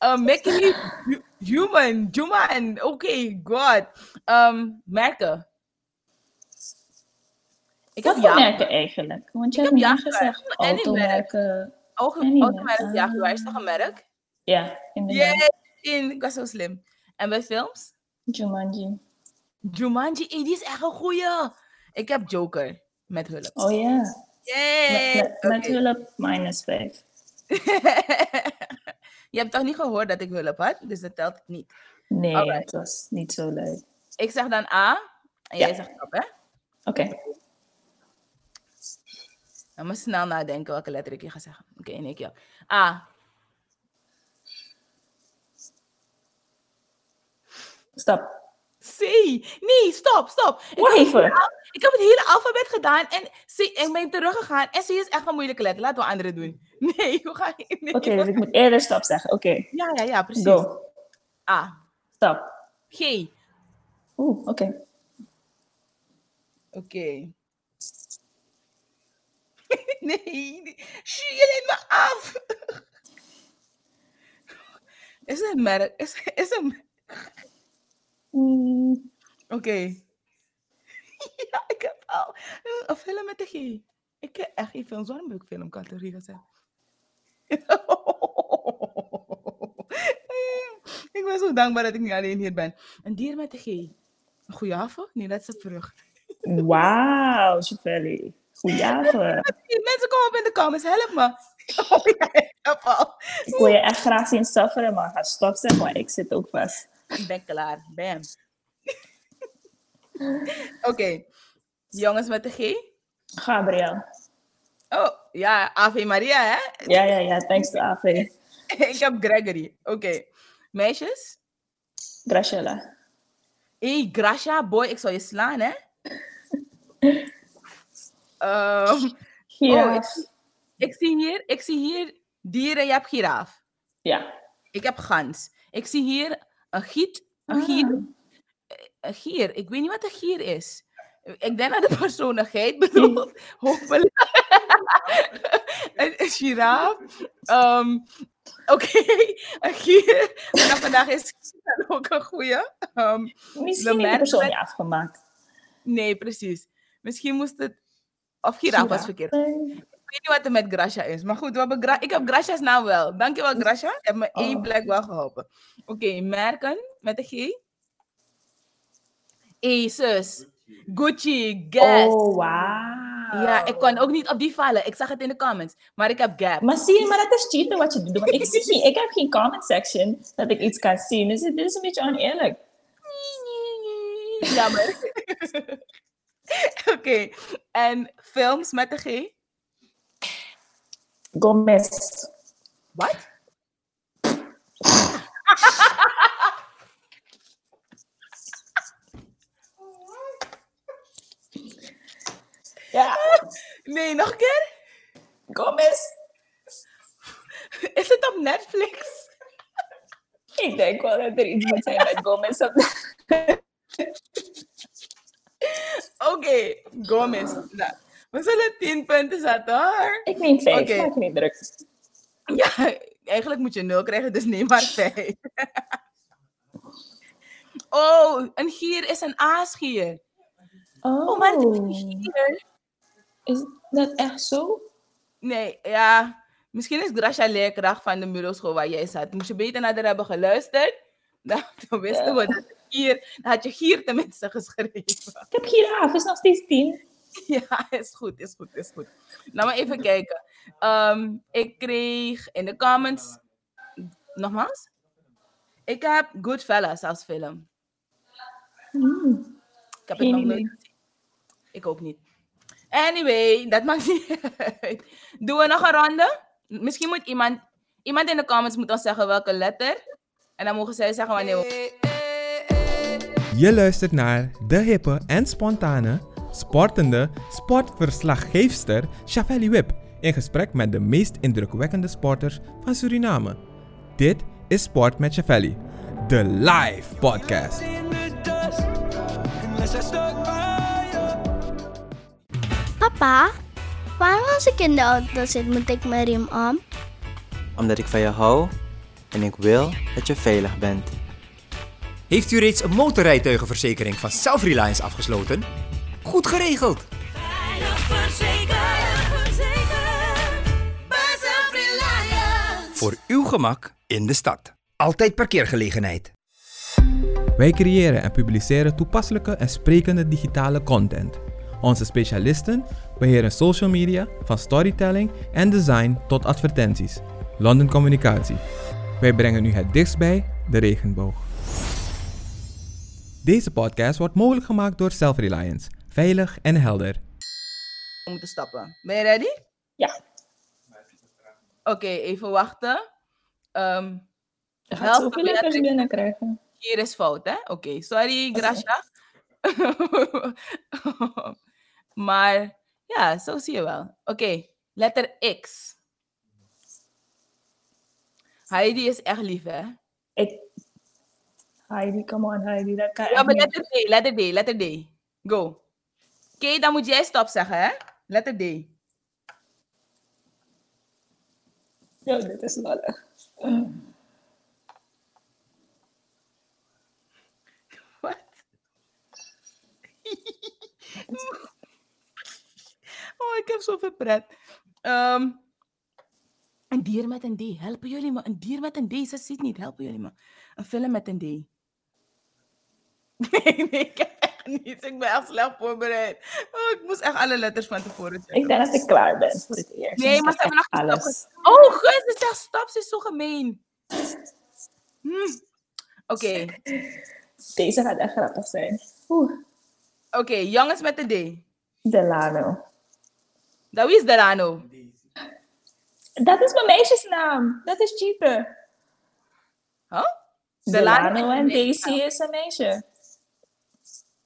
uh, Mickey, hu- human, human. Oké, God. Um, merken. Ik heb
merken eigenlijk? Want je
Ik
hebt
heb
niet gezegd
merk.
automerken.
Automerk
merk.
Jaguar is toch een merk?
Ja, inderdaad.
In, ik was zo slim. En bij films?
Jumanji.
Jumanji, hey, die is echt een goeie. Ik heb Joker met hulp.
Oh ja.
Yay!
Met, met, met
Oké.
hulp minus vijf.
Je hebt toch niet gehoord dat ik hulp had? Dus dat telt niet.
Nee,
Alright.
het was niet zo leuk.
Ik zeg dan A en
Ja.
jij zegt stop, hè?
Oké.
Dan moet je snel nadenken welke letter ik je ga zeggen. Oké, nee, ik ja. A.
Stop.
C. Nee, stop, stop. Ik
Wacht even.
ik heb het hele alfabet gedaan en C, ik ben teruggegaan. En C is echt een moeilijke letter. Laten we andere doen. Nee, hoe ga je? Nee,
Oké, dus ik moet eerder stop zeggen. Oké,
Ja, ja, ja, precies.
go.
A.
Stop.
G.
Oeh, oké.
Oké. nee, je leent me af. is het een merk? Is, is een...
Mm,
Oké. ja, ik heb al een film met de G. Ik heb echt geen heb ik filmcategorie gezegd? ik ben zo dankbaar dat ik niet alleen hier ben. Een dier met de G. Een goeie haven? Nee, dat is een vrucht.
Wauw, Chavelli. Goedenavond.
Hey, Mensen komen op in de comments, help me. Oh, ja, ik
wil je echt graag zien sufferen, maar ga stop zeggen, maar ik zit ook vast.
Ik ben klaar. Bam. Oké. Jongens met de G.
Gabriel.
Oh, ja, Ave Maria, hè?
Ja, ja, ja, thanks to AV.
ik heb Gregory. Oké. Meisjes?
Graciela.
Hé, Gracia, boy, ik zal je slaan, hè? Oh, ik, zie- ik, zie hier, ik zie hier dieren. Je hebt giraaf.
Ja.
Ik heb gans. Ik zie hier een giet. Een
Ah.
gier. Een gier. Ik weet niet wat een gier is. Ik denk dat de persoon een geit bedoelt. Hopelijk. een, een giraaf. Ehm, Oké, een gier. Maar vandaag is ook een goeie. Ehm,
Misschien de persoon
met-
niet afgemaakt.
nee, precies. Misschien moest het... Of giraaf was verkeerd. Ik weet niet wat er met Gracia is. Maar goed, we hebben Gra- ik heb Gracia's naam wel. Dankjewel, Gracia. Je hebt me één
Oh.
plek wel geholpen. Oké, merken met de G. Asus, Gucci, Guess.
Oh, wauw.
Ja, ik kon ook niet op die vallen. Ik zag het in de comments. Maar ik heb Gap.
Maar zie je, maar dat is cheaten wat je doet. Want ik, zie geen, ik heb geen comment section dat ik iets kan zien. Dus dit is een beetje oneerlijk.
Jammer. Oké, en films met de G.
Gomez.
Wat?
Ja,
Nee, nog een keer?
Gomez.
Is het op Netflix?
Ik denk wel dat er iets moet zijn met Gomez. Op
Oké, Gomez. Nou, we zullen 10 punten zetten hoor.
ik neem vijf,
Oké.
maak niet druk.
Ja, eigenlijk moet je 0 krijgen, dus neem maar 5. oh, een gier is een aasgier.
Oh,
Oh, maar het is een gier.
is dat echt zo?
Nee, ja. Misschien is Gracia leerkracht van de Muloschool waar jij zat. Moest je beter naar haar hebben geluisterd. Dan, dan wisten we dat gier... Dan had je gier tenminste geschreven.
Ik heb giraf, is nog steeds tien.
Ja, is goed, is goed, is goed. Laat maar even kijken. Ehm, ik kreeg in de comments... Nogmaals? Ik heb Goodfellas als film.
Hmm.
Ik heb
Geen
het nog nooit gezien. Ik ook niet. Anyway, dat maakt niet uit. Doen we nog een ronde? Misschien moet iemand... Iemand in de comments moet ons zeggen welke letter. En dan mogen zij zeggen wanneer we...
Je luistert naar de hippe en spontane, sportende sportverslaggeefster Chavelli Wip in gesprek met de meest indrukwekkende sporters van Suriname. Dit is Sport met Chavelli, de live podcast.
Papa, waarom als ik in de auto zit moet ik mijn riem om?
Omdat ik van je hou en ik wil dat je veilig bent.
Heeft u reeds een motorrijtuigenverzekering van Self-Reliance afgesloten? Goed geregeld!
Veilig verzekerd.
Voor uw gemak in de stad. Altijd parkeergelegenheid.
Wij creëren en publiceren toepasselijke en sprekende digitale content. Onze specialisten beheren social media, van storytelling en design tot advertenties. London Communicatie. Wij brengen u het dichtst bij de regenboog. Deze podcast wordt mogelijk gemaakt door Self-Reliance. Veilig en helder.
moeten stappen. Ben je ready?
Ja.
Oké, even wachten. Ehm
Je gaat zoveel letters binnenkrijgen.
hier is fout, hè? Oké, sorry, Gracia. maar ja, zo zie je wel. Oké, letter X. Heidi is echt lief, hè?
Ik... Heidi, come on Heidi, dat kan
Ja, maar letter D, letter D, letter D. Go. Oké, dan moet jij stop zeggen, hè? Letter D.
Ja, dit is lollig.
Wat? oh, ik heb zoveel pret. Ehm, een dier met een D. Helpen jullie me? Een dier met een D. Ze ziet niet. Helpen jullie me? Een film met een D. Nee, nee, ik heb echt niets. Ik ben echt slecht voorbereid. Oh, ik moest echt alle letters van tevoren checken.
Ik denk dat ik klaar ben voor het eerst.
Nee, maar ze
heb
hebben nog
alles.
Oh, gus, ze zegt stop. Ze is zo gemeen. Hm. Oké,
Deze gaat echt grappig zijn.
Oké. Jongens met een D.
Delano.
Dat wie is Delano?
Dat is mijn meisjesnaam. Dat is cheaper.
Huh?
Delano en
met een D.
Daisy is een meisje.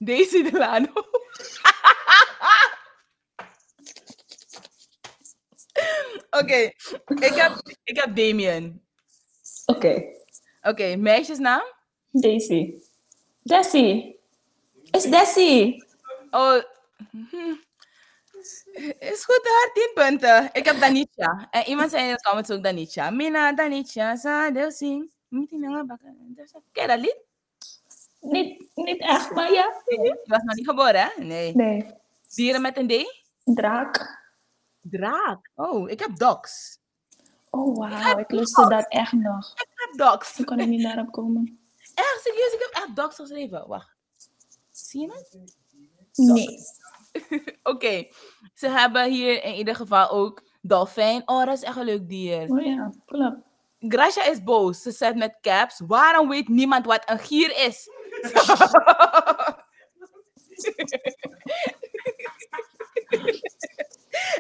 Daisy Delano. Oké, ik, heb, ik heb Damien.
Oké,
Oké, meisjesnaam?
Daisy. Desi. Is Desi.
Oh, hm. is goed hoor, 10 punten. Ik heb Danisha. En iemand zei in de comments ook Danisha. Mina, Singh. Ken je dat lied?
Niet, niet echt, maar ja.
Je was nog niet geboren, hè? Nee.
Nee.
Dieren met een D?
Draak.
Draak. Oh, ik heb dogs.
Oh, wauw. Ik lustte dat echt nog.
Ik heb dogs.
Ik kon er niet naar op komen.
Echt serieus, ik heb echt dogs geschreven. Wacht. Zie je het?
Nee.
Oké, ze hebben hier in ieder geval ook dolfijn. Oh, dat is echt een leuk dier.
Oh ja, up.
Gracia is boos. Ze zegt met caps, waarom weet niemand wat een gier is?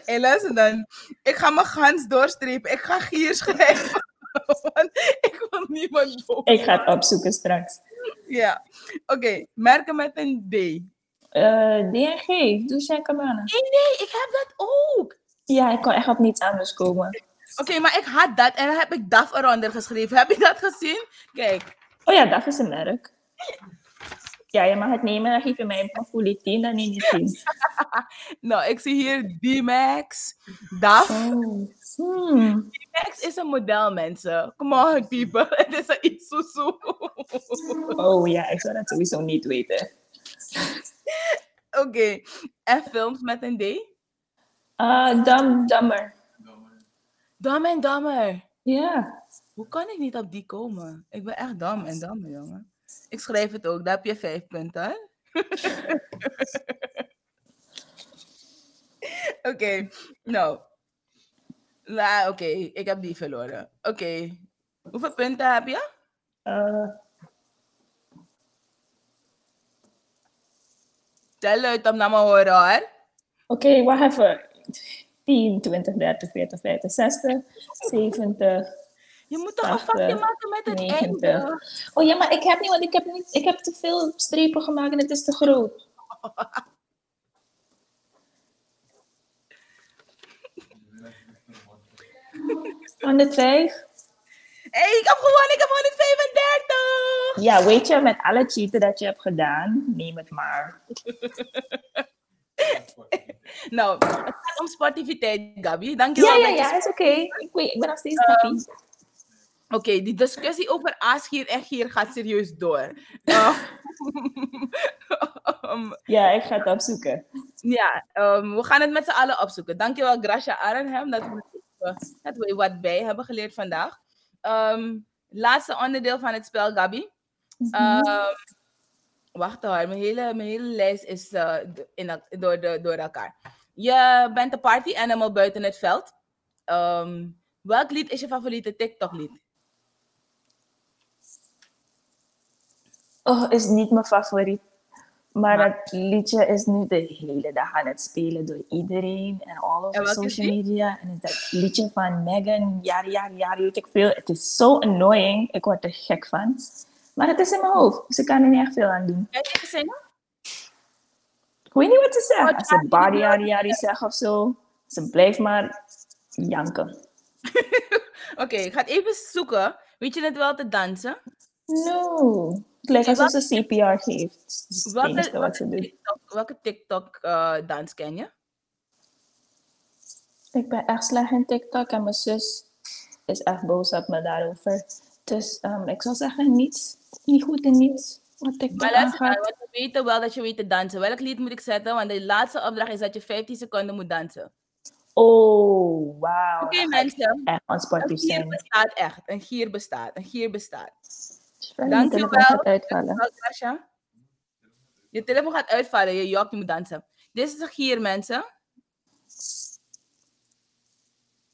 Hé, luister dan. Ik ga mijn gans doorstrepen. Ik ga gier schrijven. Want ik wil niemand boos.
Ik ga het opzoeken straks.
Ja. Oké, merken met een D. Nee,
Eh DNG, Douche en Cabana.
nee, ik heb dat ook.
Ja, ik kon echt op niets anders komen.
Oké, maar ik had dat en dan heb ik DAF eronder geschreven. Heb je dat gezien? Kijk.
Oh ja, dat is een merk. Ja, je mag het nemen. Dan geef je mij een 10, dan neem je 10.
Nou, ik zie hier D-Max, DAF.
Oh. Hmm.
D-Max is een model, mensen. Come on, people. Het is een Isuzu.
oh ja, ik zou dat sowieso niet weten.
Oké. En films met een D?
Ah, dam, dammer.
Dam en Dammer.
Ja.
Hoe kan ik niet op die komen? Ik ben echt dam en dammer, jongen. Ik schrijf het ook. Daar heb je vijf punten. Oké, nou. Nou, oké. Ik heb die verloren. Oké. Hoeveel punten heb je?
Eh,
Tel uit om naar me horen, hoor.
Oké, wacht even. 10, 20, 30, 40, 50, 60, 70,
Je moet toch een vakje
80,
maken met het
90.
einde.
Oh ja, maar ik heb niet, want ik heb, niet, ik heb te veel strepen gemaakt en het is te groot.
Hé, hey, ik heb gewonnen. Ik heb 135.
Ja, weet je, met alle cheaten dat je hebt gedaan, neem het maar.
Nou, het gaat om sportiviteit, Gabi.
Ja,
Dankjewel.
ja,
je
ja, is oké. Ik, ben nog steeds happy.
Oké, die discussie over aasgier en gier gaat serieus door. Uh, um,
Ja, ik ga het opzoeken.
ja, um, we gaan het met z'n allen opzoeken. Dankjewel, Gracia Arnhem, dat we, dat we wat bij hebben geleerd vandaag. Um, laatste onderdeel van het spel, Gabi. Um, wacht hoor, mijn hele, mijn hele lijst is uh, in, door, de, door elkaar. Je bent een party animal buiten het veld. Welk lied is je favoriete TikTok-lied?
Oh, is niet mijn favoriet. Maar dat liedje is nu de hele dag aan het spelen door iedereen en all over social media. En dat liedje van Megan, jaren, jaren, jaren, weet ik veel. Het is zo annoying. Ik word er gek van. Maar het is in mijn hoofd, dus ik kan er niet echt veel aan doen.
Kan je zingen?
Ik weet niet wat te zeggen.
Wat
Als ze body,
jaren,
jaren zegt of zo, ze blijft maar janken.
Oké, ik ga het even zoeken. Weet je het wel te dansen?
No. Lijkt alsof ze CPR geeft.
Welke. TikTok, welke TikTok eh, dans ken je?
Ik ben echt slecht in TikTok en mijn zus is echt boos op me daarover. Dus ehm, ik zou zeggen niets. Niet goed in niets wat TikTok
Maar want we weten wel dat je weet te dansen. Welk lied moet ik zetten? Want de laatste opdracht is dat je 15 seconden moet dansen.
Oh, wauw.
Oké mensen,
Echt
een gier bestaat echt. Een gier bestaat. Een gier bestaat.
Spel mijn telefoon
Dankjewel.
gaat uitvallen.
Dankjewel. Je telefoon gaat uitvallen. Je jokt, je moet dansen. Dit is een gier, mensen.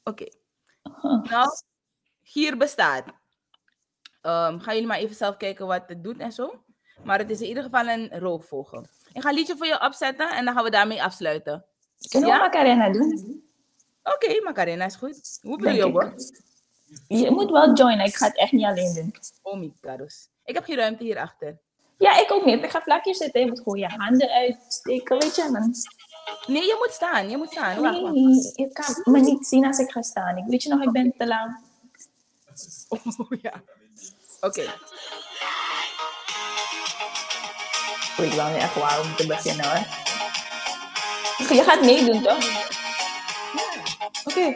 Oké. Nou, gier bestaat. Ehm gaan jullie maar even zelf kijken wat het doet en zo. Maar het is in ieder geval een roofvogel. Ik ga een liedje voor je opzetten en dan gaan we daarmee afsluiten.
Kunnen
Ja?
we Macarena doen?
Oké, Macarena is goed. Hoe bedoel je, hoor?
Je moet wel joinen. Ik ga het echt niet alleen doen.
Oh my caros. Ik heb geen ruimte hierachter.
Ja, ik ook niet. Ik ga vlak hier zitten. Je moet gewoon je handen uitsteken, weet je. Dan...
Nee, je moet staan. Je moet staan. Wacht, wacht.
Nee, je kan me niet zien als ik ga staan. Ik weet je nog, ik ben te lang.
Oh ja. Oké.
Ik wil echt wauw om te beginnen hoor. Je gaat meedoen toch? Oké.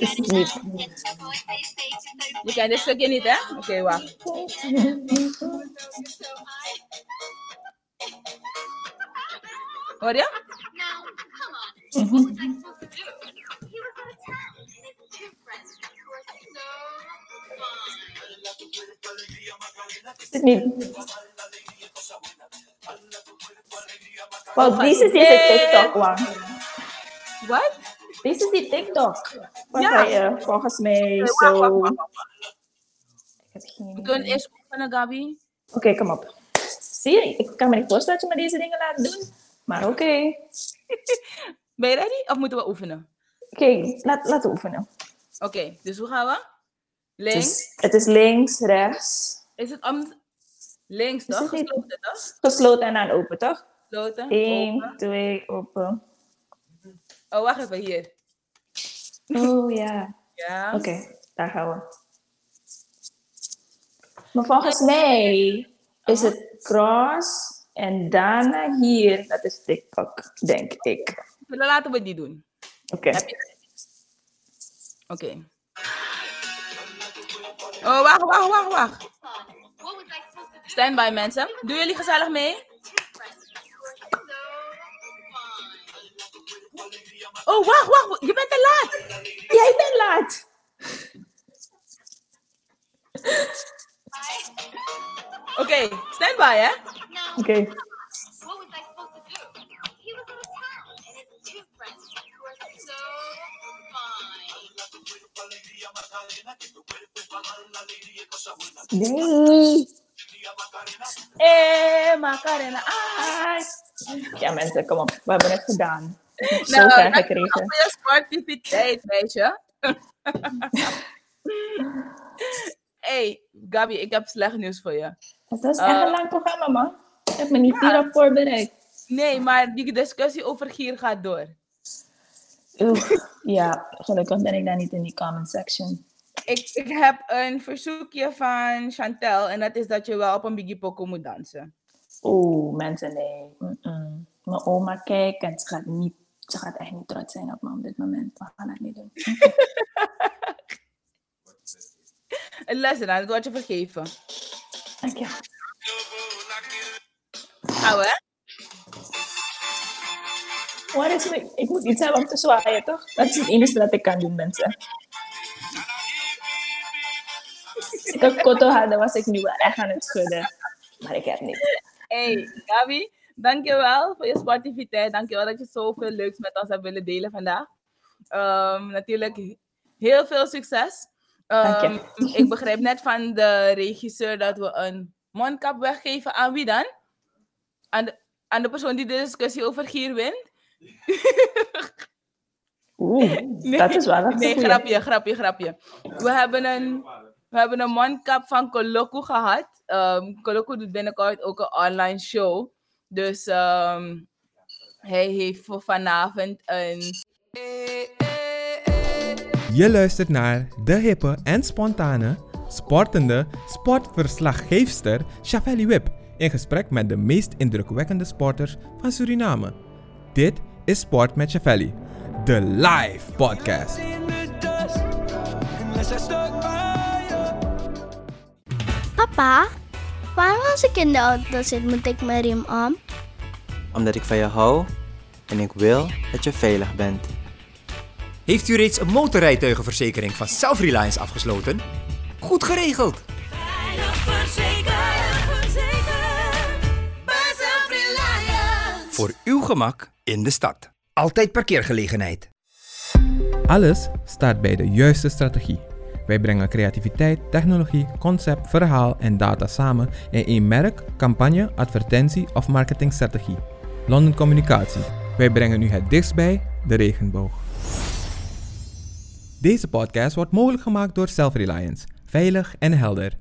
Is niet.
Je kent dit stukje niet, hè? Oké,
niet. Wow, deze is deze TikTok one.
Wat?
Deze is die TikTok.
Ja.
je volgens mij zo... Ik heb geen
We kunnen eerst oefenen, Gabi.
Oké, kom op. Zie je, ik kan me niet voorstellen dat je me deze dingen laat doen. Maar oké.
Ben je ready? Of moeten we oefenen?
Oké, laat, laten we oefenen.
Oké, dus hoe gaan we?
Het
Links.
is, het is links, rechts,
Is het om links, toch? Gesloten, toch?
Gesloten en dan open, toch?
Gesloten.
1,
open.
2, open.
Oh, wacht even, hier.
Oh ja.
Ja.
Oké, daar gaan we. Maar volgens mij is het cross en daarna hier, dat is TikTok, denk ik.
Dan laten we die doen.
Oké.
Oké. Oh, wacht, wacht, wacht, wacht. Stand by, mensen. Doen jullie gezellig mee? Oh, wacht, wacht. Je bent te laat.
Jij bent laat!
Oké, stand by, hè?
Oké. Nee!
Eh, Macarena. Ah.
Ja mensen, kom op. We hebben het gedaan. Het
Nou,
zo ver gekregen.
voor je sportiviteit, meisje. hey, Gabi, ik heb slecht nieuws voor je.
Het was
Eh.
echt een lang programma, man. Ik heb me niet hierop voorbereid.
Nee, maar die discussie over Gier gaat door.
Oeh, ja, gelukkig ben ik daar niet in die comment section.
Ik, ik heb een verzoekje van Chantel en dat is dat je wel op een Biggie Poco moet dansen.
Oeh, mensen, nee. Mijn oma kijkt en ze gaat, niet, ze gaat echt niet trots zijn op me op dit moment. We gaan het niet doen.
Een les eraan, dat wordt je vergeven.
Dank je. Wat is me? Ik moet iets hebben om te zwaaien, toch? Dat is het enige dat ik kan doen, mensen. Als ik een koto had, dan was ik nu wel echt aan het schudden. Maar ik heb niet.
Hey, Gabi, dankjewel voor je sportiviteit. Dankjewel dat je zoveel leuks met ons hebt willen delen vandaag. Ehm, natuurlijk heel veel succes. Ehm, ik begrijp net van de regisseur dat we een mondkap weggeven aan wie dan? Aan de, aan de persoon die de discussie over Gier wint?
Oeh, dat is wel een
Nee,
goeie.
grapje, grapje, grapje. We hebben een, we hebben een mondkap van Coloco gehad. Ehm Coloco doet binnenkort ook een online show. Dus ehm, hij heeft voor vanavond een...
Je luistert naar de hippe en spontane, sportende sportverslaggeefster Shavelli Wip in gesprek met de meest indrukwekkende sporters van Suriname. Dit is Sport met Shavelli, de live podcast.
Papa, waarom als ik in de auto zit, moet ik mijn riem om?
Omdat ik van je hou en ik wil dat je veilig bent.
Heeft u reeds een motorrijtuigenverzekering van Self-Reliance afgesloten? Goed geregeld!
Veilig verzekerd, verzekerd. Bij Self-Reliance.
Voor uw gemak in de stad. Altijd parkeergelegenheid.
Alles staat bij de juiste strategie. Wij brengen creativiteit, technologie, concept, verhaal en data samen in één merk, campagne, advertentie of marketingstrategie. London Communicatie. Wij brengen u het dichtst bij de regenboog. Deze podcast wordt mogelijk gemaakt door Self-Reliance. Veilig en helder.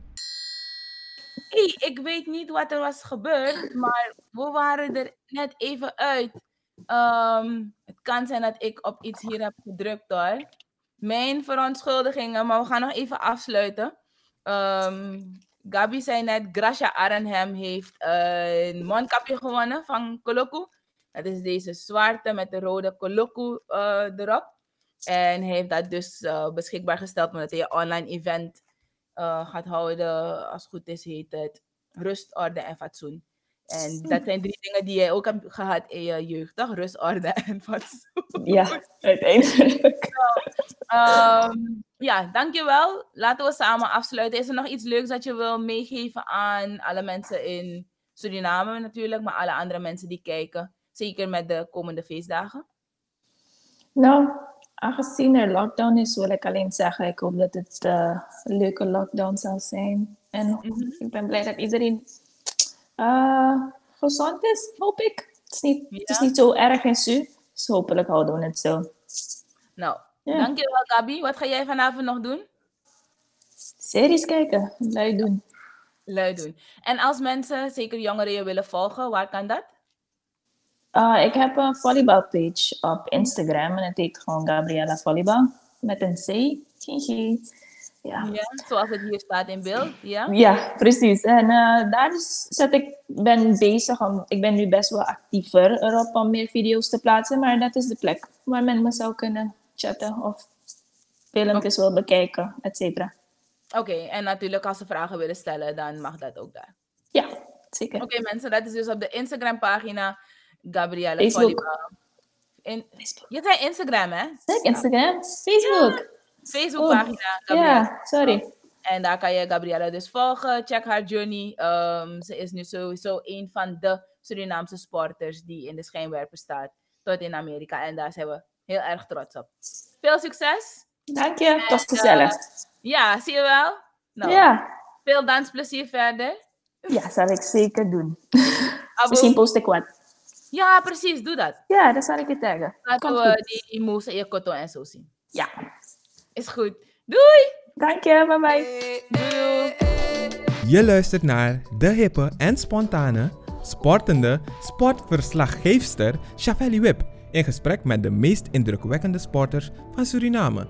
Hey, ik weet niet wat er was gebeurd, maar we waren er net even uit. Ehm, het kan zijn dat ik op iets hier heb gedrukt hoor. Mijn verontschuldigingen, maar we gaan nog even afsluiten. Ehm Gabi zei net, Gracia Arenham heeft een mondkapje gewonnen van Coloco. Dat is deze zwarte met de rode Coloco eh, erop. En hij heeft dat dus eh, beschikbaar gesteld omdat hij een online event eh, gaat houden. Als het goed is, heet het rust, orde en fatsoen. En dat zijn drie dingen die jij ook hebt gehad in je jeugd? Rust, orde en fatsoen.
Ja, uiteindelijk.
Ehm, ja, dankjewel. Laten we samen afsluiten. Is er nog iets leuks dat je wil meegeven aan alle mensen in Suriname natuurlijk, maar alle andere mensen die kijken? Zeker met de komende feestdagen.
Nou, aangezien er lockdown is, wil ik alleen zeggen, ik hoop dat het eh, een leuke lockdown zal zijn. En ik ben blij dat iedereen eh, gezond is, hoop ik. Het is niet, het is niet zo erg in Su, dus hopelijk houden we het zo.
Nou,
Ja.
dankjewel Gabi. Wat ga jij vanavond nog doen?
Series kijken, lui doen.
Leuk doen. En als mensen, zeker jongeren, je willen volgen, waar kan dat?
Uh, ik heb een volleybalpage op Instagram en het heet gewoon Gabriella Volleybal met een C. Gigi. Ja.
Ja, zoals het hier staat in beeld. Ja?
Ja, precies. En eh, daar is- zet ik, ben bezig om, ik ben nu best wel actiever erop om meer video's te plaatsen, maar dat is de plek waar men me zou kunnen chatten of filmpjes wil bekijken, et cetera.
Oké, en natuurlijk als ze vragen willen stellen, dan mag dat ook daar.
Ja, zeker.
Oké mensen, dat is dus op de Instagram pagina Gabrielle
Facebook.
In, je zei Instagram hè?
Zeg, Instagram, Facebook.
Facebook
Oh. Ja, sorry.
En daar kan je Gabrielle dus volgen. Check haar journey. Ehm, ze is nu sowieso een van de Surinaamse sporters die in de schijnwerper staat. Tot in Amerika. En daar zijn we heel erg trots op. Veel succes.
Dank je, het was gezellig.
eh, ja, zie je wel? Nou,
Ja.
Veel dansplezier verder.
ja, zal ik zeker doen.
Abo-
Misschien post ik wat.
Ja, precies. Doe dat.
Ja, dat zal ik je taggen.
Laten
Komt
we
goed.
die moves en je kotto en zo zien.
Ja.
Is goed. Doei!
Dank je, bye bye.
Doei!
Je luistert naar de hippe en spontane, sportende sportverslaggeefster Shavelli Wip in gesprek met de meest indrukwekkende sporters van Suriname.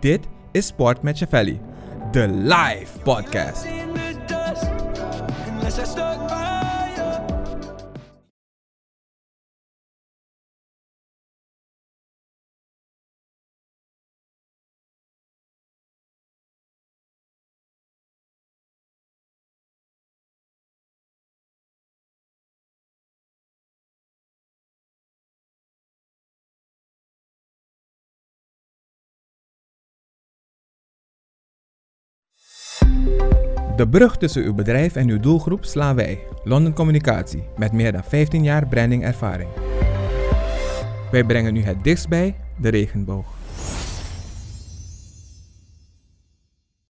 Dit is Sport met Shavelli, de live podcast. De brug tussen uw bedrijf en uw doelgroep slaan wij, London Communicatie, met meer dan 15 jaar brandingervaring. Wij brengen u het dichtst bij de regenboog.